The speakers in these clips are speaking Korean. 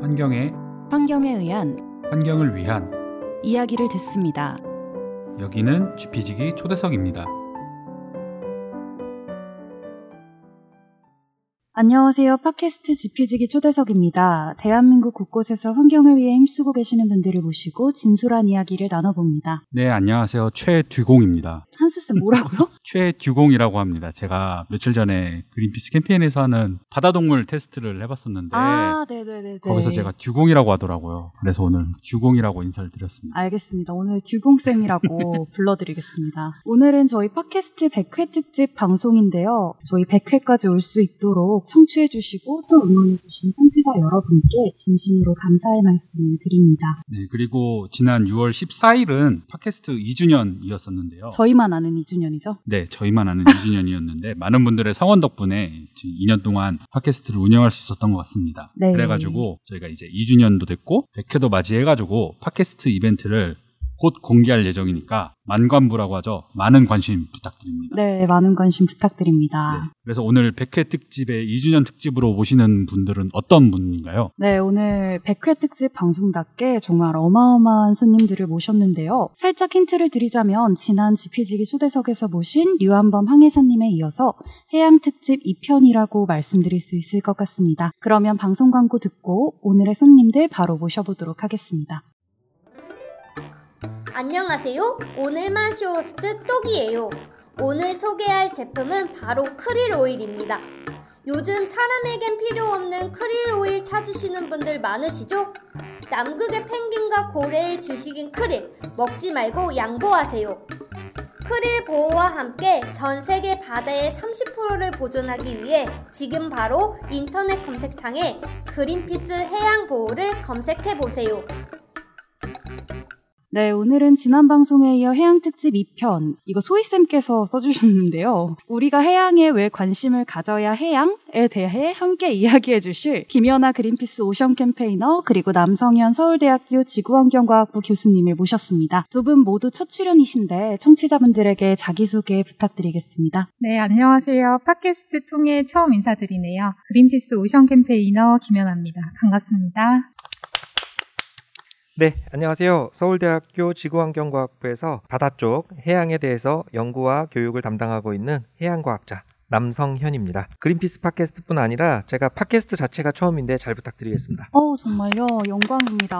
환경에 환경에 의한 환경을 위한 이야기를 듣습니다. 여기는 GP지기 초대석입니다. 안녕하세요. 팟캐스트 지피지기 초대석입니다. 대한민국 곳곳에서 환경을 위해 힘쓰고 계시는 분들을 모시고 진솔한 이야기를 나눠봅니다. 네, 안녕하세요. 최듀공입니다. 한스쌤 뭐라고요? 최듀공이라고 합니다. 제가 며칠 전에 그린피스 캠페인에서 하는 바다동물 테스트를 해봤었는데 아, 네네네. 네. 거기서 제가 듀공이라고 하더라고요. 그래서 오늘 듀공이라고 인사를 드렸습니다. 알겠습니다. 오늘 듀공쌤이라고 불러드리겠습니다. 오늘은 저희 팟캐스트 100회 특집 방송인데요. 저희 100회까지 올 수 있도록 청취해 주시고 또 응원해 주신 청취자 여러분께 진심으로 감사의 말씀을 드립니다. 네, 그리고 지난 6월 14일은 팟캐스트 2주년이었었는데요. 저희만 아는 2주년이죠? 네, 저희만 아는 2주년이었는데 많은 분들의 성원 덕분에 지금 2년 동안 팟캐스트를 운영할 수 있었던 것 같습니다. 네. 그래가지고 저희가 이제 2주년도 됐고 100회도 맞이해가지고 팟캐스트 이벤트를 곧 공개할 예정이니까 만관부라고 하죠. 많은 관심 부탁드립니다. 네, 많은 관심 부탁드립니다. 네, 그래서 오늘 100회 특집에 2주년 특집으로 모시는 분들은 어떤 분인가요? 네, 오늘 100회 특집 방송답게 정말 어마어마한 손님들을 모셨는데요. 살짝 힌트를 드리자면 지난 지피지기 초대석에서 모신 류한범 항해사님에 이어서 해양 특집 2편이라고 말씀드릴 수 있을 것 같습니다. 그러면 방송 광고 듣고 오늘의 손님들 바로 모셔보도록 하겠습니다. 안녕하세요. 오늘만 쇼호스트 똑이에요. 오늘 소개할 제품은 바로 크릴 오일입니다. 요즘 사람에겐 필요 없는 크릴 오일 찾으시는 분들 많으시죠? 남극의 펭귄과 고래의 주식인 크릴, 먹지 말고 양보하세요. 크릴 보호와 함께 전 세계 바다의 30%를 보존하기 위해 지금 바로 인터넷 검색창에 그린피스 해양 보호를 검색해 보세요. 네, 오늘은 지난 방송에 이어 해양 특집 2편, 이거 소희 쌤께서 써주셨는데요. 우리가 해양에 왜 관심을 가져야 해양에 대해 함께 이야기해 주실 김연아 그린피스 오션 캠페이너, 그리고 남성현 서울대학교 지구환경과학부 교수님을 모셨습니다. 두 분 모두 첫 출연이신데 청취자분들에게 자기소개 부탁드리겠습니다. 네, 안녕하세요. 팟캐스트 통해 처음 인사드리네요. 그린피스 오션 캠페이너 김연아입니다. 반갑습니다. 네, 안녕하세요. 서울대학교 지구환경과학부에서 바다 쪽 해양에 대해서 연구와 교육을 담당하고 있는 해양과학자 남성현입니다. 그린피스 팟캐스트뿐 아니라 제가 팟캐스트 자체가 처음인데 잘 부탁드리겠습니다. 어, 정말요. 영광입니다.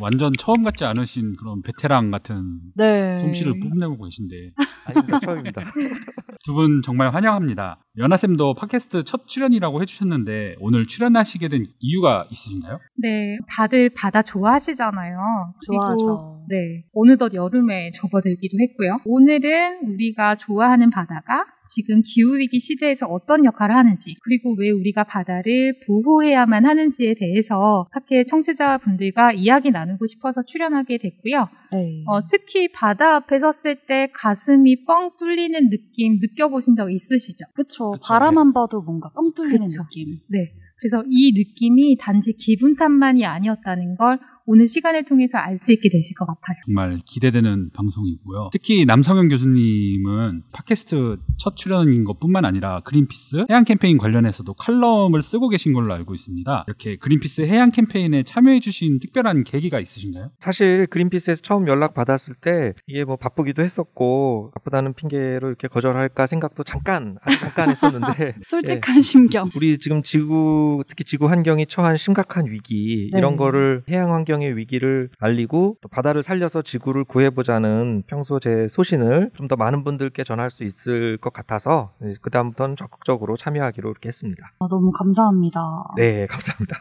완전 처음 같지 않으신 그런 베테랑 같은 네. 솜씨를 뽐내고 계신데 아닙니다. 처음입니다. 두 분 정말 환영합니다. 연하쌤도 팟캐스트 첫 출연이라고 해주셨는데 오늘 출연하시게 된 이유가 있으신가요? 네, 다들 바다 좋아하시잖아요. 그리고 좋아하죠. 네, 어느덧 여름에 접어들기도 했고요. 오늘은 우리가 좋아하는 바다가 지금 기후위기 시대에서 어떤 역할을 하는지, 그리고 왜 우리가 바다를 보호해야만 하는지에 대해서 학회 청취자분들과 이야기 나누고 싶어서 출연하게 됐고요. 네. 어, 특히 바다 앞에 섰을 때 가슴이 뻥 뚫리는 느낌 느껴보신 적 있으시죠? 그쵸. 그쵸, 바라만 봐도 뭔가 뻥 뚫리는 그쵸. 느낌. 네. 그래서 이 느낌이 단지 기분 탓만이 아니었다는 걸 오늘 시간을 통해서 알 수 있게 되실 것 같아요. 정말 기대되는 방송이고요. 특히 남성현 교수님은 팟캐스트 첫 출연인 것뿐만 아니라 그린피스 해양 캠페인 관련해서도 칼럼을 쓰고 계신 걸로 알고 있습니다. 이렇게 그린피스 해양 캠페인에 참여해 주신 특별한 계기가 있으신가요? 사실 그린피스에서 처음 연락 받았을 때 이게 뭐 바쁘기도 했었고 바쁘다는 핑계로 이렇게 거절할까 생각도 잠깐 아주 잠깐 했었는데 솔직한 심경. 우리 지금 지구 특히 지구 환경이 처한 심각한 위기 네. 이런 거를 해양 환경 의 위기를 알리고 또 바다를 살려서 지구를 구해보자는 평소 제 소신을 좀 더 많은 분들께 전할 수 있을 것 같아서 그 다음부터는 적극적으로 참여하기로 이렇게 했습니다. 아, 너무 감사합니다. 네, 감사합니다.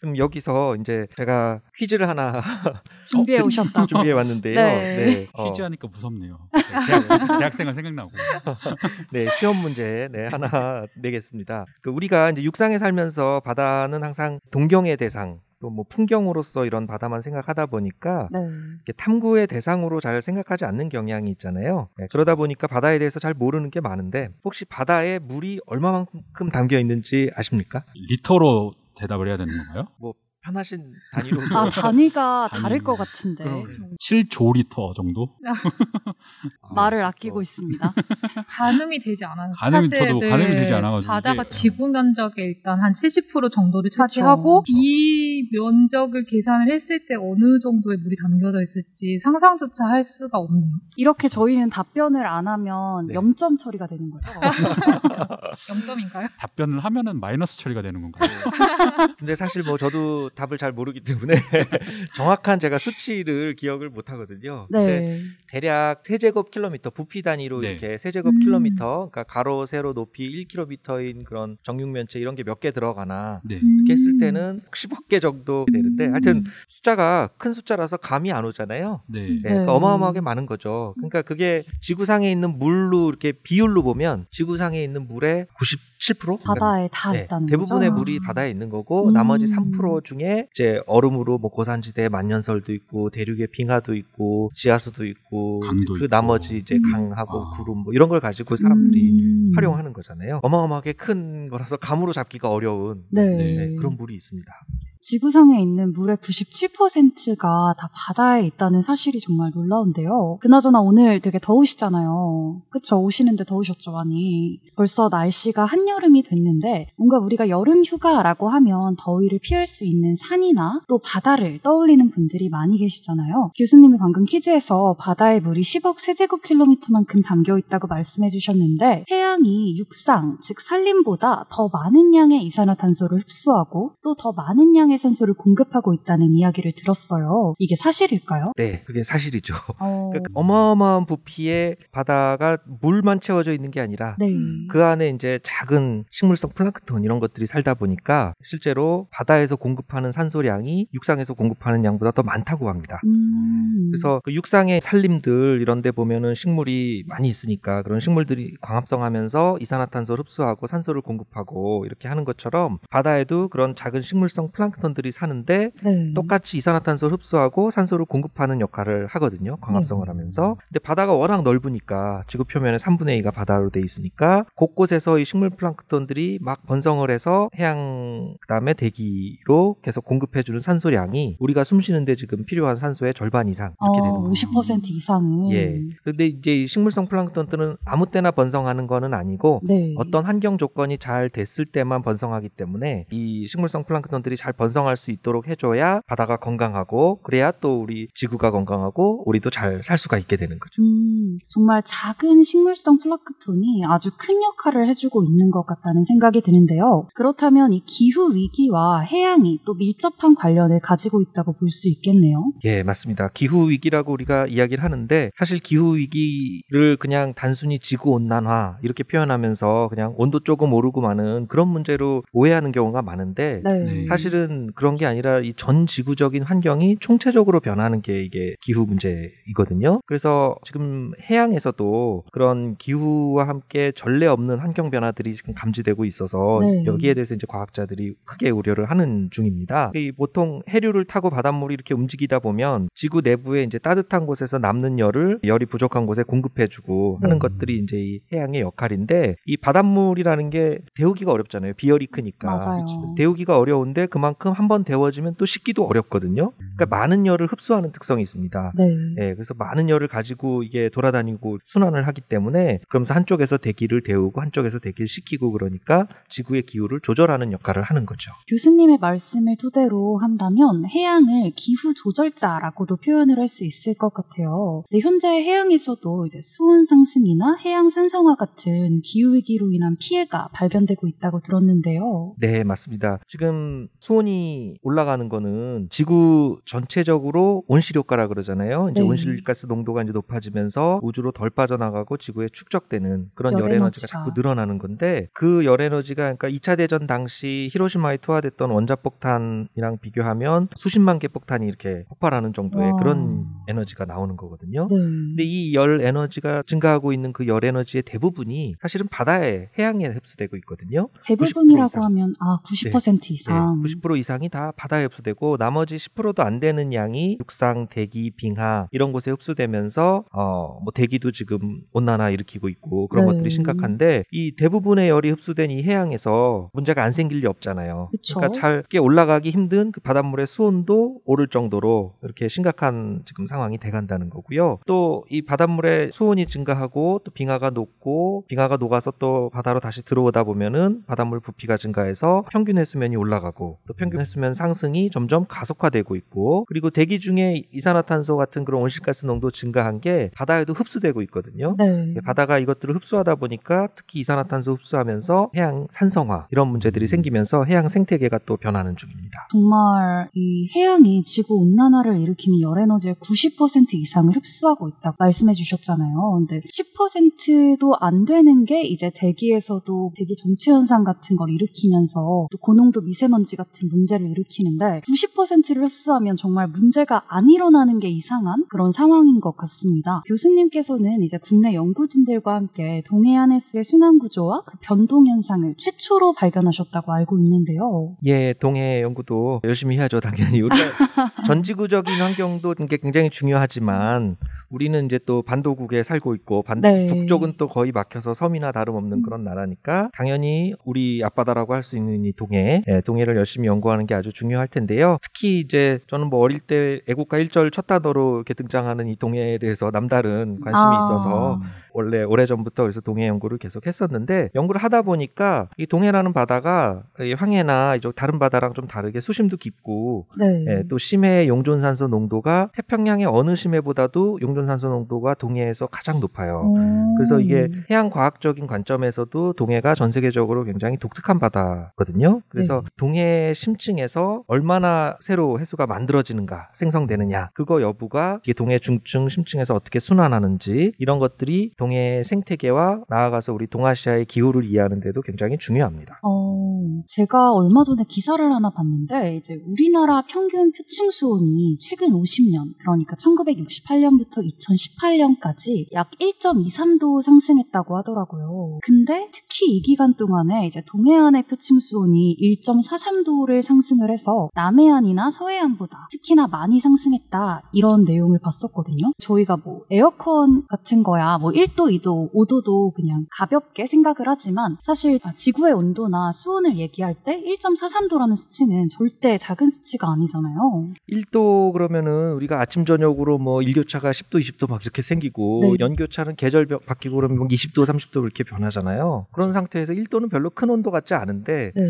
그럼 여기서 이제 제가 퀴즈를 하나 준비해 오셨다. 준비해 왔는데요. 네. 어, 퀴즈 하니까 무섭네요. 대학, 대학 생활 생각나고. 네, 시험 문제 네, 하나 내겠습니다. 그 우리가 이제 육상에 살면서 바다는 항상 동경의 대상 또 뭐 풍경으로서 이런 바다만 생각하다 보니까 네. 탐구의 대상으로 잘 생각하지 않는 경향이 있잖아요. 네, 그러다 보니까 바다에 대해서 잘 모르는 게 많은데 혹시 바다에 물이 얼마만큼 담겨 있는지 아십니까? 리터로 대답을 해야 되는 건가요? 뭐 편하신 단위로 아, 단위가 단위. 다를 것 같은데. 그럼 7조 리터 정도? 아, 말을 어, 아끼고 있습니다. 가늠이 되지 않아요. 가늠이 사실 저도 네, 가늠이 되지 않아가지고 바다가 이게- 지구 면적의 일단 한 70% 정도를 차지하고 이 면적을 계산을 했을 때 어느 정도의 물이 담겨져 있을지 상상조차 할 수가 없네요. 이렇게 저희는 답변을 안 하면 네. 0점 처리가 되는 거죠. 0점인가요? 답변을 하면은 마이너스 처리가 되는 건가요? 근데 사실 뭐 저도 답을 잘 모르기 때문에 정확한 제가 수치를 기억을 못 하거든요. 근데 네. 대략 세제곱킬로미터 부피 단위로 네. 이렇게 세제곱킬로미터 그러니까 가로 세로 높이 1km인 그런 정육면체 이런 게 몇 개 들어가나 네. 이렇게 했을 때는 10억 개 정도 되는데 음. 하여튼 숫자가 큰 숫자라서 감이 안 오잖아요. 네. 네, 그러니까 어마어마하게 많은 거죠. 그러니까 그게 지구상에 있는 물로 이렇게 비율로 보면 지구상에 있는 물의 97% 바다에 다 네, 있다는 대부분의 거죠. 물이 바다에 있는 거고 음. 나머지 3% 중에 이제 얼음으로 뭐 고산지대 만년설도 있고 대륙의 빙하도 있고 지하수도 있고 강도 그 있고. 나머지 이제 음. 강하고 아. 구름 뭐 이런 걸 가지고 사람들이 음. 활용하는 거잖아요. 어마어마하게 큰 거라서 감으로 잡기가 어려운 네. 네, 그런 물이 있습니다. 지구상에 있는 물의 97%가 다 바다에 있다는 사실이 정말 놀라운데요. 그나저나 오늘 되게 더우시잖아요. 그쵸? 오시는데 더우셨죠, 많이. 벌써 날씨가 한여름이 됐는데 뭔가 우리가 여름 휴가라고 하면 더위를 피할 수 있는 산이나 또 바다를 떠올리는 분들이 많이 계시잖아요. 교수님이 방금 퀴즈에서 바다의 물이 10억 세제곱킬로미터만큼 담겨 있다고 말씀해 주셨는데 해양이 육상, 즉 산림보다 더 많은 양의 이산화탄소를 흡수하고 또 더 많은 양의 산소를 공급하고 있다는 이야기를 들었어요. 이게 사실일까요? 네, 그게 사실이죠. 어... 그러니까 어마어마한 부피의 바다가 물만 채워져 있는 게 아니라 네. 그 안에 이제 작은 식물성 플랑크톤 이런 것들이 살다 보니까 실제로 바다에서 공급하는 산소량이 육상에서 공급하는 양보다 더 많다고 합니다. 음... 그래서 그 육상의 산림들 이런 데 보면은 식물이 많이 있으니까 그런 식물들이 광합성하면서 이산화탄소를 흡수하고 산소를 공급하고 이렇게 하는 것처럼 바다에도 그런 작은 식물성 플랑크톤 들이 사는데 네. 똑같이 이산화탄소를 흡수하고 산소를 공급하는 역할을 하거든요. 광합성을 네. 하면서. 근데 바다가 워낙 넓으니까 지구 표면의 3분의 2가 바다로 돼 있으니까 곳곳에서 이 식물 플랑크톤들이 막 번성을 해서 해양 그다음에 대기로 계속 공급해 주는 산소량이 우리가 숨 쉬는데 지금 필요한 산소의 절반 이상 이렇게 되는 어, 거예요. 50% 이상은 예. 그런데 이제 이 식물성 플랑크톤들은 아무 때나 번성하는 거는 아니고 네. 어떤 환경 조건이 잘 됐을 때만 번성하기 때문에 이 식물성 플랑크톤들이 잘 번성 할 수 있도록 해줘야 바다가 건강하고 그래야 또 우리 지구가 건강하고 우리도 잘 살 수가 있게 되는 거죠. 음, 정말 작은 식물성 플라크톤이 아주 큰 역할을 해주고 있는 것 같다는 생각이 드는데요. 그렇다면 이 기후 위기와 해양이 또 밀접한 관련을 가지고 있다고 볼 수 있겠네요. 예, 맞습니다. 기후 위기라고 우리가 이야기를 하는데 사실 기후 위기를 그냥 단순히 지구 온난화 이렇게 표현하면서 그냥 온도 조금 오르고 마는 그런 문제로 오해하는 경우가 많은데 네. 네. 사실은 그런 게 아니라 이 전 지구적인 환경이 총체적으로 변하는 게 이게 기후 문제이거든요. 그래서 지금 해양에서도 그런 기후와 함께 전례 없는 환경 변화들이 지금 감지되고 있어서 네. 여기에 대해서 이제 과학자들이 크게 우려를 하는 중입니다. 이 보통 해류를 타고 바닷물이 이렇게 움직이다 보면 지구 내부에 이제 따뜻한 곳에서 남는 열을 열이 부족한 곳에 공급해주고 하는 네. 것들이 이제 이 해양의 역할인데 이 바닷물이라는 게 데우기가 어렵잖아요. 비열이 크니까. 맞아요. 데우기가 어려운데 그만큼 한 번 데워지면 또 식기도 어렵거든요. 그러니까 많은 열을 흡수하는 특성이 있습니다. 네. 예, 그래서 많은 열을 가지고 이게 돌아다니고 순환을 하기 때문에 그러면서 한쪽에서 대기를 데우고 한쪽에서 대기를 식히고 그러니까 지구의 기후를 조절하는 역할을 하는 거죠. 교수님의 말씀을 토대로 한다면 해양을 기후 조절자라고도 표현을 할 수 있을 것 같아요. 현재 해양에서도 이제 수온 상승이나 해양 산성화 같은 기후 위기로 인한 피해가 발견되고 있다고 들었는데요. 네, 맞습니다. 지금 수온이 올라가는 거는 지구 전체적으로 온실 효과라 그러잖아요. 이제 네. 온실가스 농도가 이제 높아지면서 우주로 덜 빠져나가고 지구에 축적되는 그런 열열 에너지가 에너지가. 자꾸 늘어나는 건데 그 열 에너지가 그러니까 2차 대전 당시 히로시마에 투하됐던 원자 폭탄이랑 비교하면 수십만 개 폭탄이 이렇게 폭발하는 정도의 와. 그런 에너지가 나오는 거거든요. 네. 근데 이 열 에너지가 증가하고 있는 그 열 에너지의 대부분이 사실은 바다에 해양에 흡수되고 있거든요. 90% 대부분이라고. 하면 아 90% 네, 이상. 90% 이상 이 다 바다에 흡수되고 나머지 10%도 안안 되는 양이 육상, 대기, 빙하 이런 곳에 흡수되면서 어, 뭐 대기도 지금 온난화 일으키고 있고 그런 네. 것들이 심각한데 이 대부분의 열이 흡수된 이 해양에서 문제가 안 생길 리 없잖아요. 그쵸. 그러니까 잘 이렇게 올라가기 힘든 그 바닷물의 수온도 오를 정도로 이렇게 심각한 지금 상황이 돼간다는 거고요. 또 이 바닷물의 수온이 증가하고 또 빙하가 녹고 빙하가 녹아서 또 바다로 다시 들어오다 보면은 바닷물 부피가 증가해서 평균 해수면이 올라가고 또 평균 해수면 상승이 점점 가속화되고 있고 그리고 대기 중에 이산화탄소 같은 그런 온실가스 농도 증가한 게 바다에도 흡수되고 있거든요. 네. 바다가 이것들을 흡수하다 보니까 특히 이산화탄소 흡수하면서 해양 산성화 이런 문제들이 생기면서 해양 생태계가 또 변하는 중입니다. 정말 이 해양이 지구 온난화를 일으키는 열 에너지의 90% 이상을 흡수하고 있다고 말씀해 주셨잖아요. 근데 10%도 안 되는 게 이제 대기에서도 대기 정체 현상 같은 걸 일으키면서 또 고농도 미세먼지 같은 문제 를 일으키는데 90%를 흡수하면 정말 문제가 안 일어나는 게 이상한 그런 상황인 것 같습니다. 교수님께서는 이제 국내 연구진들과 함께 동해안 해수의 순환 구조와 그 변동 현상을 최초로 발견하셨다고 알고 있는데요. 예, 동해 연구도 열심히 해야죠, 당연히. 우리가 전지구적인 환경도 굉장히 중요하지만 우리는 이제 또 반도국에 살고 있고 반, 네. 북쪽은 또 거의 막혀서 섬이나 다름없는 그런 나라니까 당연히 우리 앞바다라고 할 수 있는 이 동해, 예, 동해를 열심히 연구하는 게 아주 중요할 텐데요. 특히 이제 저는 뭐 어릴 때 애국가 1절 첫 단어로 이렇게 등장하는 이 동해에 대해서 남다른 관심이 아. 있어서 원래 오래전부터 그래서 동해 연구를 계속 했었는데 연구를 하다 보니까 이 동해라는 바다가 이 황해나 이쪽 다른 바다랑 좀 다르게 수심도 깊고 네. 예, 또 심해 용존산소 농도가 태평양의 어느 심해보다도 용존산소 농도가 동해에서 가장 높아요. 음. 그래서 이게 해양 과학적인 관점에서도 동해가 전 세계적으로 굉장히 독특한 바다거든요. 그래서 네. 동해 심층에서 얼마나 새로 해수가 만들어지는가, 생성되느냐, 그거 여부가 이게 동해 중층, 심층에서 어떻게 순환하는지 이런 것들이 동해 생태계와 나아가서 우리 동아시아의 기후를 이해하는 데도 굉장히 중요합니다. 어, 제가 얼마 전에 기사를 하나 봤는데, 이제 우리나라 평균 표층 수온이 최근 50년, 그러니까 1968년부터 2018년까지 약 1.23도 상승했다고 하더라고요. 근데 특히 이 기간 동안에 이제 동해안의 표층 수온이 1.43도를 상승을 해서 남해안이나 서해안보다 특히나 많이 상승했다, 이런 내용을 봤었거든요. 저희가 뭐 에어컨 같은 거야, 뭐 1 도, 2도, 5도도 그냥 가볍게 생각을 하지만 사실 지구의 온도나 수온을 얘기할 때 1.43도라는 수치는 절대 작은 수치가 아니잖아요. 1도 그러면은 우리가 아침 저녁으로 뭐 일교차가 10도, 20도 막 이렇게 생기고 네. 연교차는 계절 바- 바뀌고 그러면 뭐 20도, 30도 이렇게 변하잖아요. 그런 상태에서 1도는 별로 큰 온도 같지 않은데 네.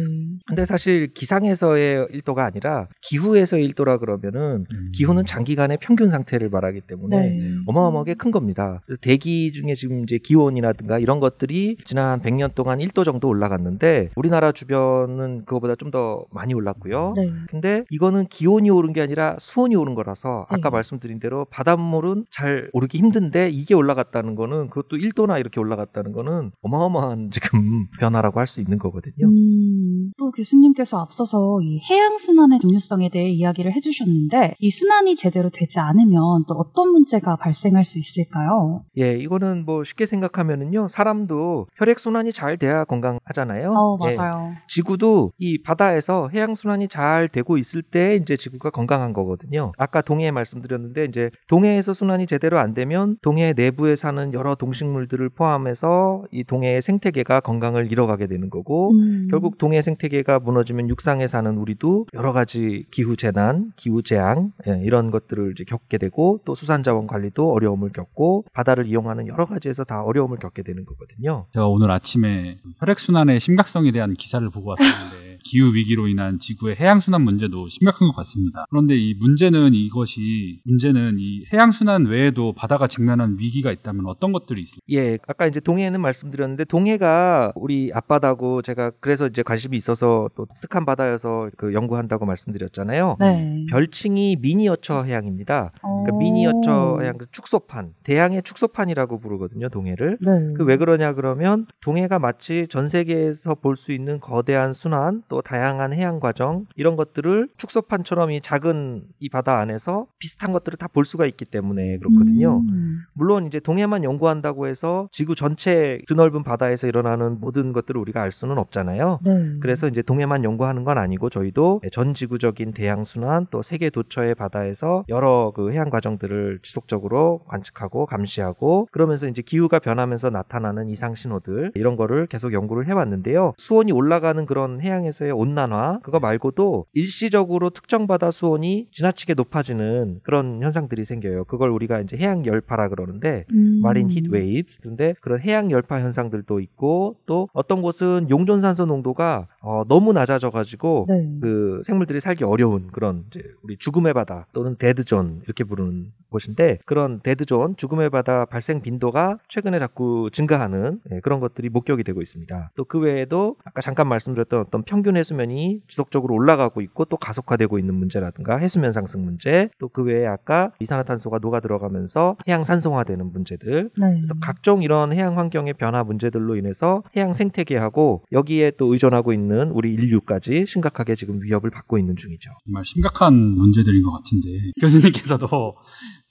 근데 사실 기상에서의 1도가 아니라 기후에서의 1도라 그러면은 음. 기후는 장기간의 평균 상태를 말하기 때문에 네. 어마어마하게 큰 겁니다. 그래서 대기 중에 지금 이제 기온이라든가 이런 것들이 지난 한 100년 동안 1도 정도 올라갔는데 우리나라 주변은 그거보다 좀 더 많이 올랐고요. 네. 근데 이거는 기온이 오른 게 아니라 수온이 오른 거라서 아까 네. 말씀드린 대로 바닷물은 잘 오르기 힘든데 이게 올라갔다는 거는 그것도 1도나 이렇게 올라갔다는 거는 어마어마한 지금 변화라고 할 수 있는 거거든요. 음, 또 교수님께서 앞서서 이 해양 순환의 중요성에 대해 이야기를 해주셨는데 이 순환이 제대로 되지 않으면 또 어떤 문제가 발생할 수 있을까요? 예, 이거는 뭐 쉽게 생각하면은요. 사람도 혈액 순환이 잘 돼야 건강하잖아요. 어, 예. 맞아요. 지구도 이 바다에서 해양 순환이 잘 되고 있을 때 이제 지구가 건강한 거거든요. 아까 동해 말씀드렸는데 이제 동해에서 순환이 제대로 안 되면 동해 내부에 사는 여러 동식물들을 포함해서 이 동해의 생태계가 건강을 잃어가게 되는 거고 음. 결국 동해 생 태계가 무너지면 육상에 사는 우리도 여러 가지 기후 재난, 기후 재앙 예, 이런 것들을 이제 겪게 되고 또 수산자원 관리도 어려움을 겪고 바다를 이용하는 여러 가지에서 다 어려움을 겪게 되는 거거든요. 제가 오늘 아침에 혈액 순환의 심각성에 대한 기사를 보고 왔었는데 기후 위기로 인한 지구의 해양 순환 문제도 심각한 것 같습니다. 그런데 이 문제는 이것이 문제는 이 해양 순환 외에도 바다가 직면한 위기가 있다면 어떤 것들이 있을까요? 예, 아까 이제 동해는 말씀드렸는데 동해가 우리 앞바다고 제가 그래서 이제 관심이 있어서 또 독특한 바다여서 그 연구한다고 말씀드렸잖아요. 네. 별칭이 미니어처 해양입니다. 어. 그러니까 미니어처 그냥 그 축소판, 대양의 축소판이라고 부르거든요, 동해를. 네. 그왜 그러냐 그러면 동해가 마치 전 세계에서 볼 수 있는 거대한 순환 또 다양한 해양 과정 이런 것들을 축소판처럼 이 작은 이 바다 안에서 비슷한 것들을 다 볼 수가 있기 때문에 그렇거든요. 음. 물론 이제 동해만 연구한다고 해서 지구 전체 드넓은 바다에서 일어나는 모든 것들을 우리가 알 수는 없잖아요. 네. 그래서 이제 동해만 연구하는 건 아니고 저희도 전 지구적인 대양 순환 또 세계 도처의 바다에서 여러 그 해양 과정들을 지속적으로 관측하고 감시하고 그러면서 이제 기후가 변하면서 나타나는 이상 신호들 이런 거를 계속 연구를 해왔는데요. 수온이 올라가는 그런 해양에서의 온난화 그거 말고도 일시적으로 특정 바다 수온이 지나치게 높아지는 그런 현상들이 생겨요. 그걸 우리가 이제 해양 열파라 그러는데 음. marine heat waves 그런데 그런 해양 열파 현상들도 있고 또 어떤 곳은 용존 산소 농도가 어, 너무 낮아져 가지고 네. 그 생물들이 살기 어려운 그런 이제 우리 죽음의 바다 또는 dead zone 이렇게 부르는 곳인데 그런 dead zone 죽음의 바다 발생 빈도가 최근에 자꾸 증가하는 예, 그런 것들이 목격이 되고 있습니다. 또 그 외에도 아까 잠깐 말씀드렸던 어떤 평균 해수면이 지속적으로 올라가고 있고 또 가속화되고 있는 문제라든가 해수면 상승 문제 또 그 외에 아까 이산화탄소가 녹아 들어가면서 해양 산성화되는 문제들 네. 그래서 각종 이런 해양 환경의 변화 문제들로 인해서 해양 생태계하고 여기에 또 의존하고 있는 우리 인류까지 심각하게 지금 위협을 받고 있는 중이죠. 정말 심각한 문제들인 것 같은데 교수님께서도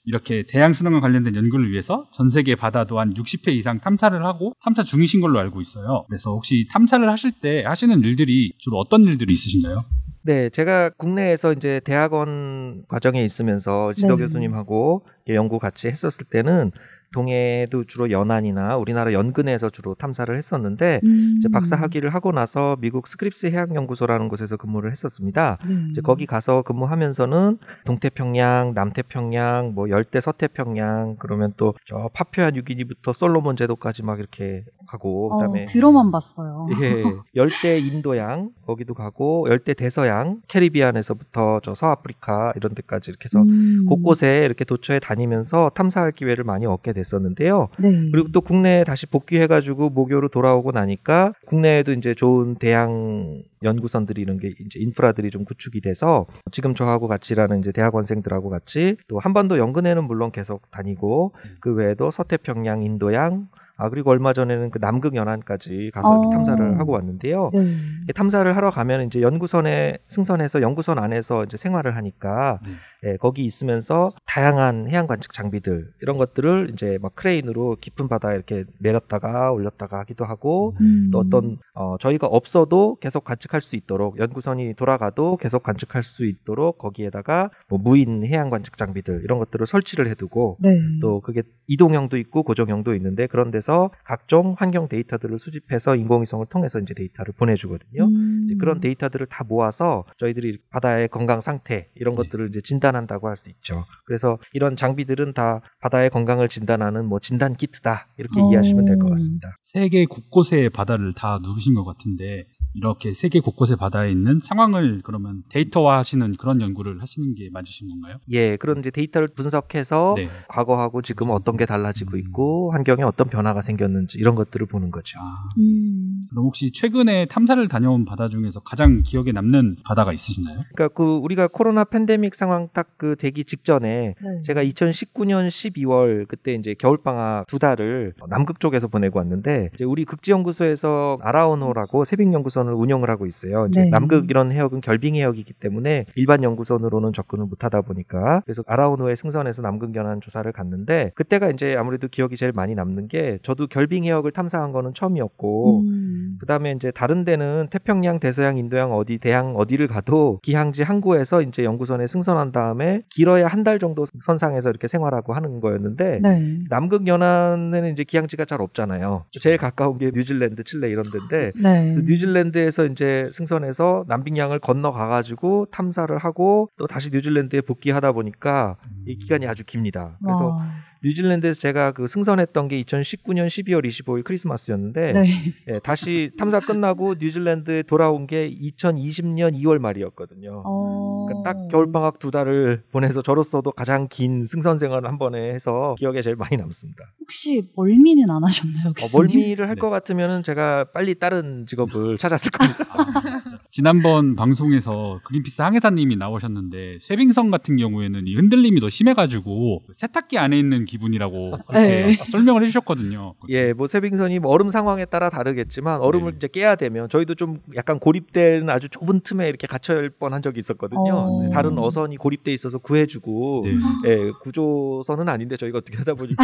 이렇게 대양 순환과 관련된 연구를 위해서 전 세계 바다도 한 60회 이상 탐사를 하고 탐사 중이신 걸로 알고 있어요. 그래서 혹시 탐사를 하실 때 하시는 일들이 주로 어떤 일들이 있으신가요? 네, 제가 국내에서 이제 대학원 과정에 있으면서 지도 네. 교수님하고 연구 같이 했었을 때는 동해도 주로 연안이나 우리나라 연근해에서 주로 탐사를 했었는데 음. 이제 박사 학위를 하고 나서 미국 스크립스 해양 연구소라는 곳에서 근무를 했었습니다. 네. 이제 거기 가서 근무하면서는 동태평양, 남태평양, 뭐 열대 서태평양, 그러면 또 저 파푸아 뉴기니부터 솔로몬 제도까지 막 이렇게 가고 그다음에 어, 들어만 봤어요. 예, 열대 인도양 거기도 가고 열대 대서양 캐리비안에서부터 저 서아프리카 이런 데까지 이렇게 해서 음. 곳곳에 이렇게 도처에 다니면서 탐사할 기회를 많이 얻게 됐 었는데요. 네. 그리고 또 국내에 다시 복귀해가지고 모교로 돌아오고 나니까 국내에도 이제 좋은 대양 연구선들이 이런 게 이제 인프라들이 좀 구축이 돼서 지금 저하고 같이 일하는 이제 대학원생들하고 같이 또 한반도 연근에는 물론 계속 다니고 그 외에도 서태평양, 인도양 아 그리고 얼마 전에는 그 남극 연안까지 가서 어. 탐사를 하고 왔는데요. 네. 탐사를 하러 가면 이제 연구선에 승선해서 연구선 안에서 이제 생활을 하니까 네. 예, 거기 있으면서 다양한 해양 관측 장비들 이런 것들을 이제 막 크레인으로 깊은 바다에 이렇게 내렸다가 올렸다가 하기도 하고 음. 또 어떤 어, 저희가 없어도 계속 관측할 수 있도록 연구선이 돌아가도 계속 관측할 수 있도록 거기에다가 뭐 무인 해양 관측 장비들 이런 것들을 설치를 해두고 네. 또 그게 이동형도 있고 고정형도 있는데 그런 데서 각종 환경 데이터들을 수집해서 인공위성을 통해서 이제 데이터를 보내주거든요. 음. 이제 그런 데이터들을 다 모아서 저희들이 바다의 건강 상태 이런 네. 것들을 이제 진단한다고 할 수 있죠. 그래서 이런 장비들은 다 바다의 건강을 진단하는 뭐 진단 키트다 이렇게 어. 이해하시면 될 것 같습니다. 세계 곳곳의 바다를 다 누르신 것 같은데 이렇게 세계 곳곳의 바다에 있는 상황을 그러면 데이터화 하시는 그런 연구를 하시는 게 맞으신 건가요? 예, 그런 이제 데이터를 분석해서 네. 과거하고 지금 어떤 게 달라지고 음. 있고 환경에 어떤 변화가 생겼는지 이런 것들을 보는 거죠. 아, 음. 그럼 혹시 최근에 탐사를 다녀온 바다 중에서 가장 기억에 남는 바다가 있으신가요? 그러니까 그 우리가 코로나 팬데믹 상황 딱 그 되기 직전에 네. 제가 2019년 12월 그때 이제 겨울 방학 두 달을 남극 쪽에서 보내고 왔는데 이제 우리 극지연구소에서 아라오노라고 세빙연구 선을 운영을 하고 있어요. 이제 네. 남극 이런 해역은 결빙 해역이기 때문에 일반 연구선으로는 접근을 못하다 보니까 그래서 아라오노에 승선해서 남극 연안 조사를 갔는데 그때가 이제 아무래도 기억이 제일 많이 남는 게 저도 결빙 해역을 탐사한 거는 처음이었고 음. 그다음에 이제 다른 데는 태평양, 대서양, 인도양 어디 대양 어디를 가도 기항지 항구에서 이제 연구선에 승선한 다음에 길어야 한 달 정도 선상에서 이렇게 생활하고 하는 거였는데 네. 남극 연안에는 이제 기항지가 잘 없잖아요. 제일 가까운 게 뉴질랜드, 칠레 이런 데인데 네. 그래서 뉴질랜드 에서 이제 승선해서 남빙양을 건너가 가지고 탐사를 하고 또 다시 뉴질랜드에 복귀하다 보니까 이 기간이 아주 깁니다. 그래서 와. 뉴질랜드에서 제가 그 승선했던 게 2019년 12월 25일 크리스마스였는데 네. 예, 다시 탐사 끝나고 뉴질랜드에 돌아온 게 2020년 2월 말이었거든요. 어... 그러니까 딱 겨울 방학 두 달을 보내서 저로서도 가장 긴 승선 생활을 한 번에 해서 기억에 제일 많이 남습니다. 혹시 멀미는 안 하셨나요? 어, 교수님? 멀미를 할 네. 것 같으면은 제가 빨리 다른 직업을 찾았을 겁니다. 아. 지난번 방송에서 그린피스 항해사님이 나오셨는데 쇠빙성 같은 경우에는 이 흔들림이 더 심해가지고 세탁기 안에 있는 기분이라고 그렇게 네. 설명을 해주셨거든요. 예, 뭐 세빙선이 뭐 얼음 상황에 따라 다르겠지만 얼음을 네. 이제 깨야 되면 저희도 좀 약간 고립된 아주 좁은 틈에 이렇게 갇혀일 뻔한 적이 있었거든요. 어. 다른 어선이 고립돼 있어서 구해주고 네. 예, 구조선은 아닌데 저희가 어떻게 하다 보니까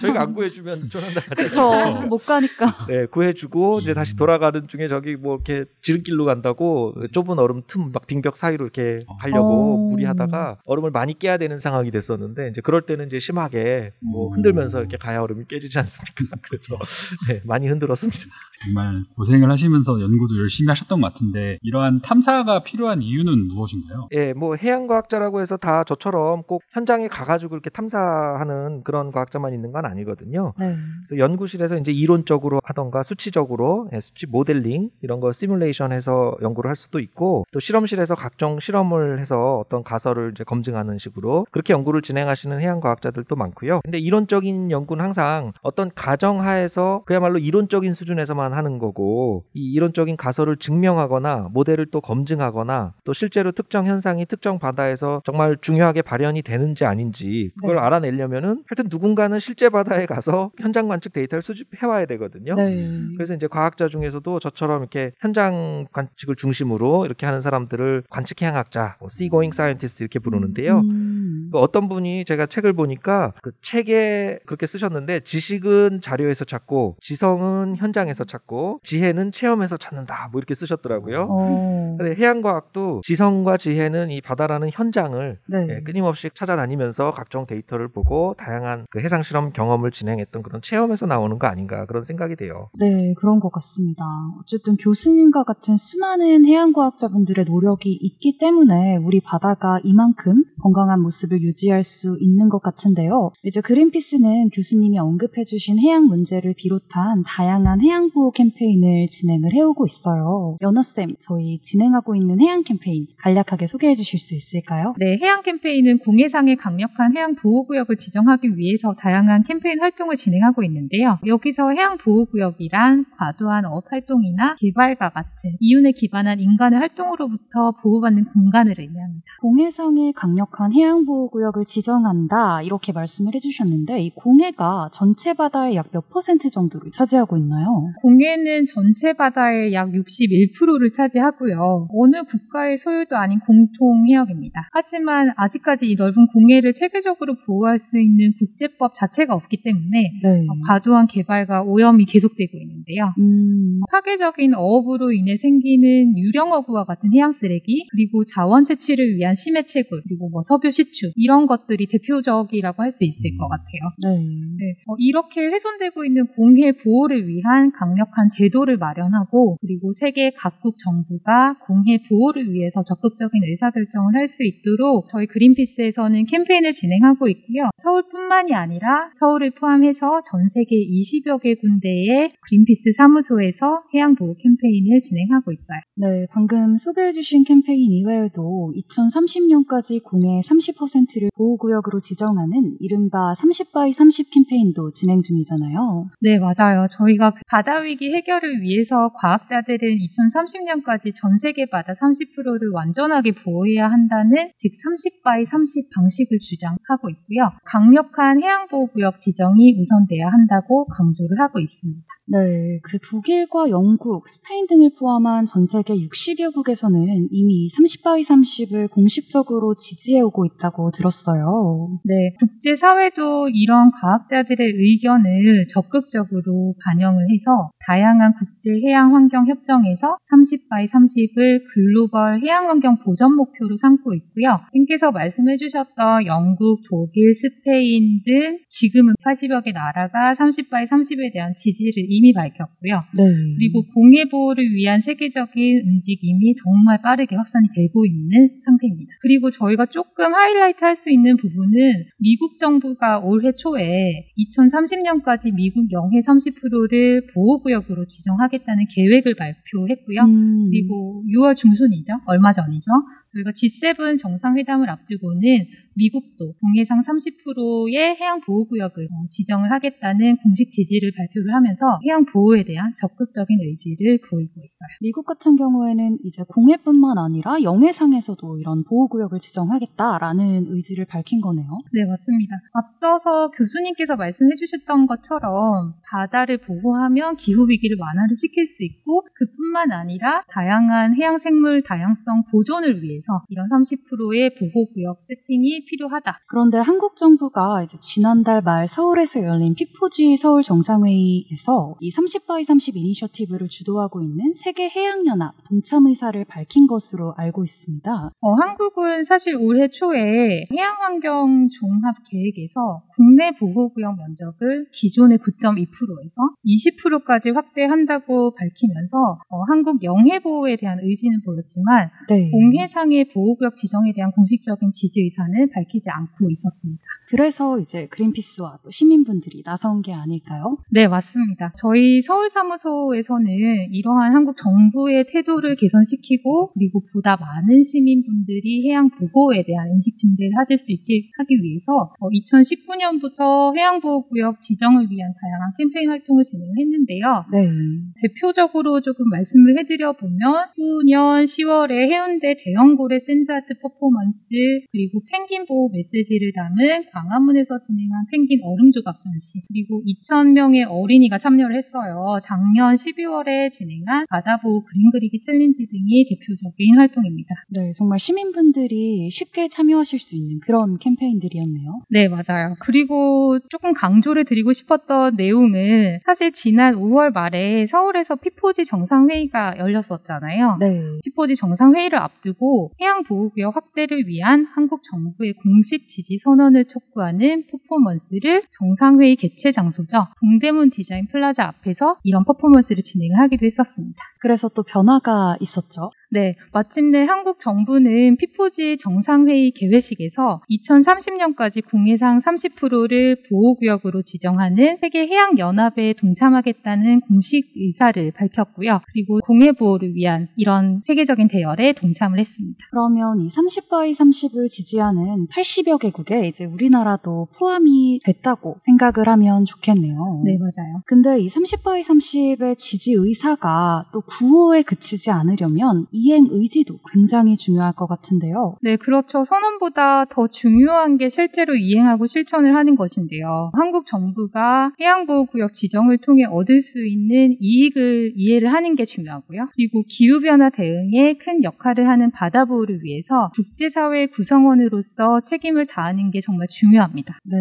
저희가 안 구해주면 그쵸. 가잖아요. 못 가니까. 네, 구해주고 이제 음. 다시 돌아가는 중에 저기 뭐 이렇게 지름길로 간다고 좁은 얼음 틈 막 빙벽 사이로 이렇게 가려고 어. 무리하다가 얼음을 많이 깨야 되는 상황이 됐었는데 이제 그럴 때는 이제 심하게 뭐 음. 흔들면서 이렇게 가야 얼음이 깨지지 않습니까? 그래서 네, 많이 흔들었습니다. 정말 고생을 하시면서 연구도 열심히 하셨던 것 같은데 이러한 탐사가 필요한 이유는 무엇인가요? 예, 뭐 해양 과학자라고 해서 다 저처럼 꼭 현장에 가가지고 이렇게 탐사하는 그런 과학자만 있는 건 아니거든요. 네. 그래서 연구실에서 이제 이론적으로 하던가 수치적으로 예, 수치 모델링 이런 거 시뮬레이션해서 연구를 할 수도 있고 또 실험실에서 각종 실험을 해서 어떤 가설을 이제 검증하는 식으로 그렇게 연구를 진행하시는 해양 과학자들도 많고요. 근데 이론적인 연구는 항상 어떤 가정하에서 그야말로 이론적인 수준에서만 하는 거고 이 이론적인 가설을 증명하거나 모델을 또 검증하거나 또 실제로 특정 현상이 특정 바다에서 정말 중요하게 발현이 되는지 아닌지 그걸 네. 알아내려면은 하여튼 누군가는 실제 바다에 가서 현장 관측 데이터를 수집해 와야 되거든요. 네. 그래서 이제 과학자 중에서도 저처럼 이렇게 현장 관측을 중심으로 이렇게 하는 사람들을 관측 해양학자, 뭐 seagoing scientist 이렇게 부르는데요. 음. 그 어떤 분이 제가 책을 보니까 그 책에 그렇게 쓰셨는데 지식은 자료에서 찾고 지성은 현장에서 찾고 지혜는 체험에서 찾는다 뭐 이렇게 쓰셨더라고요. 어. 근데 해양과학도 지성과 지혜는 이 바다라는 현장을 네. 예, 끊임없이 찾아다니면서 각종 데이터를 보고 다양한 그 해상 실험 경험을 진행했던 그런 체험에서 나오는 거 아닌가 그런 생각이 돼요. 네, 그런 것 같습니다. 어쨌든 교수님과 같은 수많은 해양과학자분들의 노력이 있기 때문에 우리 바다가 이만큼 건강한 모습을 유지할 수 있는 것 같은데요. 이제 그린피스는 교수님이 언급해주신 해양 문제를 비롯한 다양한 해양 보호 캠페인을 진행을 해오고 있어요. 연아쌤, 저희 진행하고 있는 해양 캠페인 간략하게 소개해 주실 수 있을까요? 네, 해양 캠페인은 공해상의 강력한 해양 보호구역을 지정하기 위해서 다양한 캠페인 활동을 진행하고 있는데요. 여기서 해양 보호구역이란 과도한 어업 활동이나 개발과 같은 이윤에 기반한 인간의 활동으로부터 보호받는 공간을 의미합니다. 공해상의 강력한 해양 보호구역을 지정한다 이렇게 말씀을 해주셨는데 이 공해가 전체 바다의 약 몇 퍼센트 정도를 차지하고 있나요? 공해는 전체 바다의 약 61%를 차지하고요. 어느 국가의 소유도 아닌 공통 해역입니다. 하지만 아직까지 이 넓은 공해를 체계적으로 보호할 수 있는 국제법 자체가 없기 때문에 네. 과도한 개발과 오염이 계속되고 있는데요. 음, 파괴적인 어업으로 인해 생기는 유령어구와 같은 해양 쓰레기, 그리고 자원 채취를 위한 심해 채굴, 그리고 뭐 석유 시추 이런 것들이 대표적이라고 할 수 있을 것 같아요. 네. 네, 어, 이렇게 훼손되고 있는 공해 보호를 위한 강력한 제도를 마련하고 그리고 세계 각국 정부가 공해 보호를 위해서 적극적인 의사결정을 할 수 있도록 저희 그린피스에서는 캠페인을 진행하고 있고요. 서울뿐만이 아니라 서울을 포함해서 전 세계 20여 개 군데의 그린피스 사무소에서 해양 보호 캠페인을 진행하고 있어요. 네, 방금 소개해주신 캠페인 이외에도 2030년까지 공해 30%를 보호구역으로 지정하는 이른바 30 by 30 캠페인도 진행 중이잖아요. 네, 맞아요. 저희가 바다 위기 해결을 위해서 과학자들은 2030년까지 전 세계 바다 30%를 완전하게 보호해야 한다는 즉 30 by 30 방식을 주장하고 있고요. 강력한 해양보호구역 지정이 우선돼야 한다고 강조를 하고 있습니다. 네, 그 독일과 영국, 스페인 등을 포함한 전 세계 60여 국에서는 이미 30 by 30을 공식적으로 지지해오고 있다고 들었어요. 네, 국제사회 도 이런 과학자들의 의견을 적극적으로 반영을 해서 다양한 국제 해양 환경 협정에서 30 by 30을 글로벌 해양 환경 보전 목표로 삼고 있고요. 님께서 말씀해 주셨던 영국, 독일, 스페인 등 지금은 80여 개 나라가 30 by 30에 대한 지지를 이미 밝혔고요. 네. 그리고 공해 보호를 위한 세계적인 움직임이 정말 빠르게 확산이 되고 있는 상태입니다. 그리고 저희가 조금 하이라이트 할 수 있는 부분은 미국 정부 가 올해 초에 2030년까지 미국 영해 30%를 보호구역으로 지정하겠다는 계획을 발표했고요. 음. 그리고 6월 중순이죠. 얼마 전이죠. 저희가 G7 정상회담을 앞두고는 미국도 동해상 30%의 해양 보호구역을 어, 지정을 하겠다는 공식 지지를 발표를 하면서 해양 보호에 대한 적극적인 의지를 보이고 있어요. 미국 같은 경우에는 이제 공해뿐만 아니라 영해상에서도 이런 보호구역을 지정하겠다라는 의지를 밝힌 거네요. 네, 맞습니다. 앞서서 교수님께서 말씀해 주셨던 것처럼 바다를 보호하면 기후위기를 완화를 시킬 수 있고 그뿐만 아니라 다양한 해양 생물 다양성 보존을 위해서 이런 30%의 보호구역 세팅이 필요하다. 그런데 한국 정부가 지난달 말 서울에서 열린 P4G 서울 정상회의에서 이 30 by 30 이니셔티브를 주도하고 있는 세계 해양연합 동참 의사를 밝힌 것으로 알고 있습니다. 어, 한국은 사실 올해 초에 해양환경 종합 계획에서 국내 보호구역 면적을 기존의 9.2%에서 20%까지 확대한다고 밝히면서 어, 한국 영해보호에 대한 의지는 보였지만 네. 공해상의 보호구역 지정에 대한 공식적인 지지 의사는 밝히지 않고 있었습니다. 그래서 이제 그린피스와 또 시민분들이 나선 게 아닐까요? 네, 맞습니다. 저희 서울사무소에서는 이러한 한국 정부의 태도를 개선시키고 그리고 보다 많은 시민분들이 해양 보호에 대한 인식 증대를 하실 수 있게 하기 위해서 2019년 부터 해양보호구역 지정을 위한 다양한 캠페인 활동을 진행했는데요. 네. 대표적으로 조금 말씀을 해드려 보면 19년 10월에 해운대 대형고래 샌드아트 퍼포먼스 그리고 펭귄 보호 메시지를 담은 광화문에서 진행한 펭귄 얼음 조각 전시 그리고 2,000명의 어린이가 참여를 했어요. 작년 12월에 진행한 바다보호 그림 그리기 챌린지 등이 대표적인 활동입니다. 네, 정말 시민분들이 쉽게 참여하실 수 있는 그런 캠페인들이었네요. 네, 맞아요. 그리고 조금 강조를 드리고 싶었던 내용은 사실 지난 5월 말에 서울에서 P4G 정상회의가 열렸었잖아요. 네. P4G 정상회의를 앞두고 해양보호구역 확대를 위한 한국 정부의 공식 지지 선언을 촉구하는 퍼포먼스를 정상회의 개최 장소죠. 동대문 디자인 플라자 앞에서 이런 퍼포먼스를 진행을 하기도 했었습니다. 그래서 또 변화가 있었죠. 네, 마침내 한국 정부는 P4G 정상회의 개회식에서 2030년까지 공해상 30%를 보호구역으로 지정하는 세계해양연합에 동참하겠다는 공식 의사를 밝혔고요. 그리고 공해 보호를 위한 이런 세계적인 대열에 동참을 했습니다. 그러면 이 30 by 30을 지지하는 80여 개국에 이제 우리나라도 포함이 됐다고 생각을 하면 좋겠네요. 네, 맞아요. 근데 이 30 by 30의 지지 의사가 또 구호에 그치지 않으려면 이행 의지도 굉장히 중요할 것 같은데요. 네, 그렇죠. 선언보다 더 중요한 게 실제로 이행하고 실천을 하는 것인데요. 한국 정부가 해양보호구역 지정을 통해 얻을 수 있는 이익을 이해를 하는 게 중요하고요. 그리고 기후변화 대응에 큰 역할을 하는 바다 보호를 위해서 국제사회 구성원으로서 책임을 다하는 게 정말 중요합니다. 네.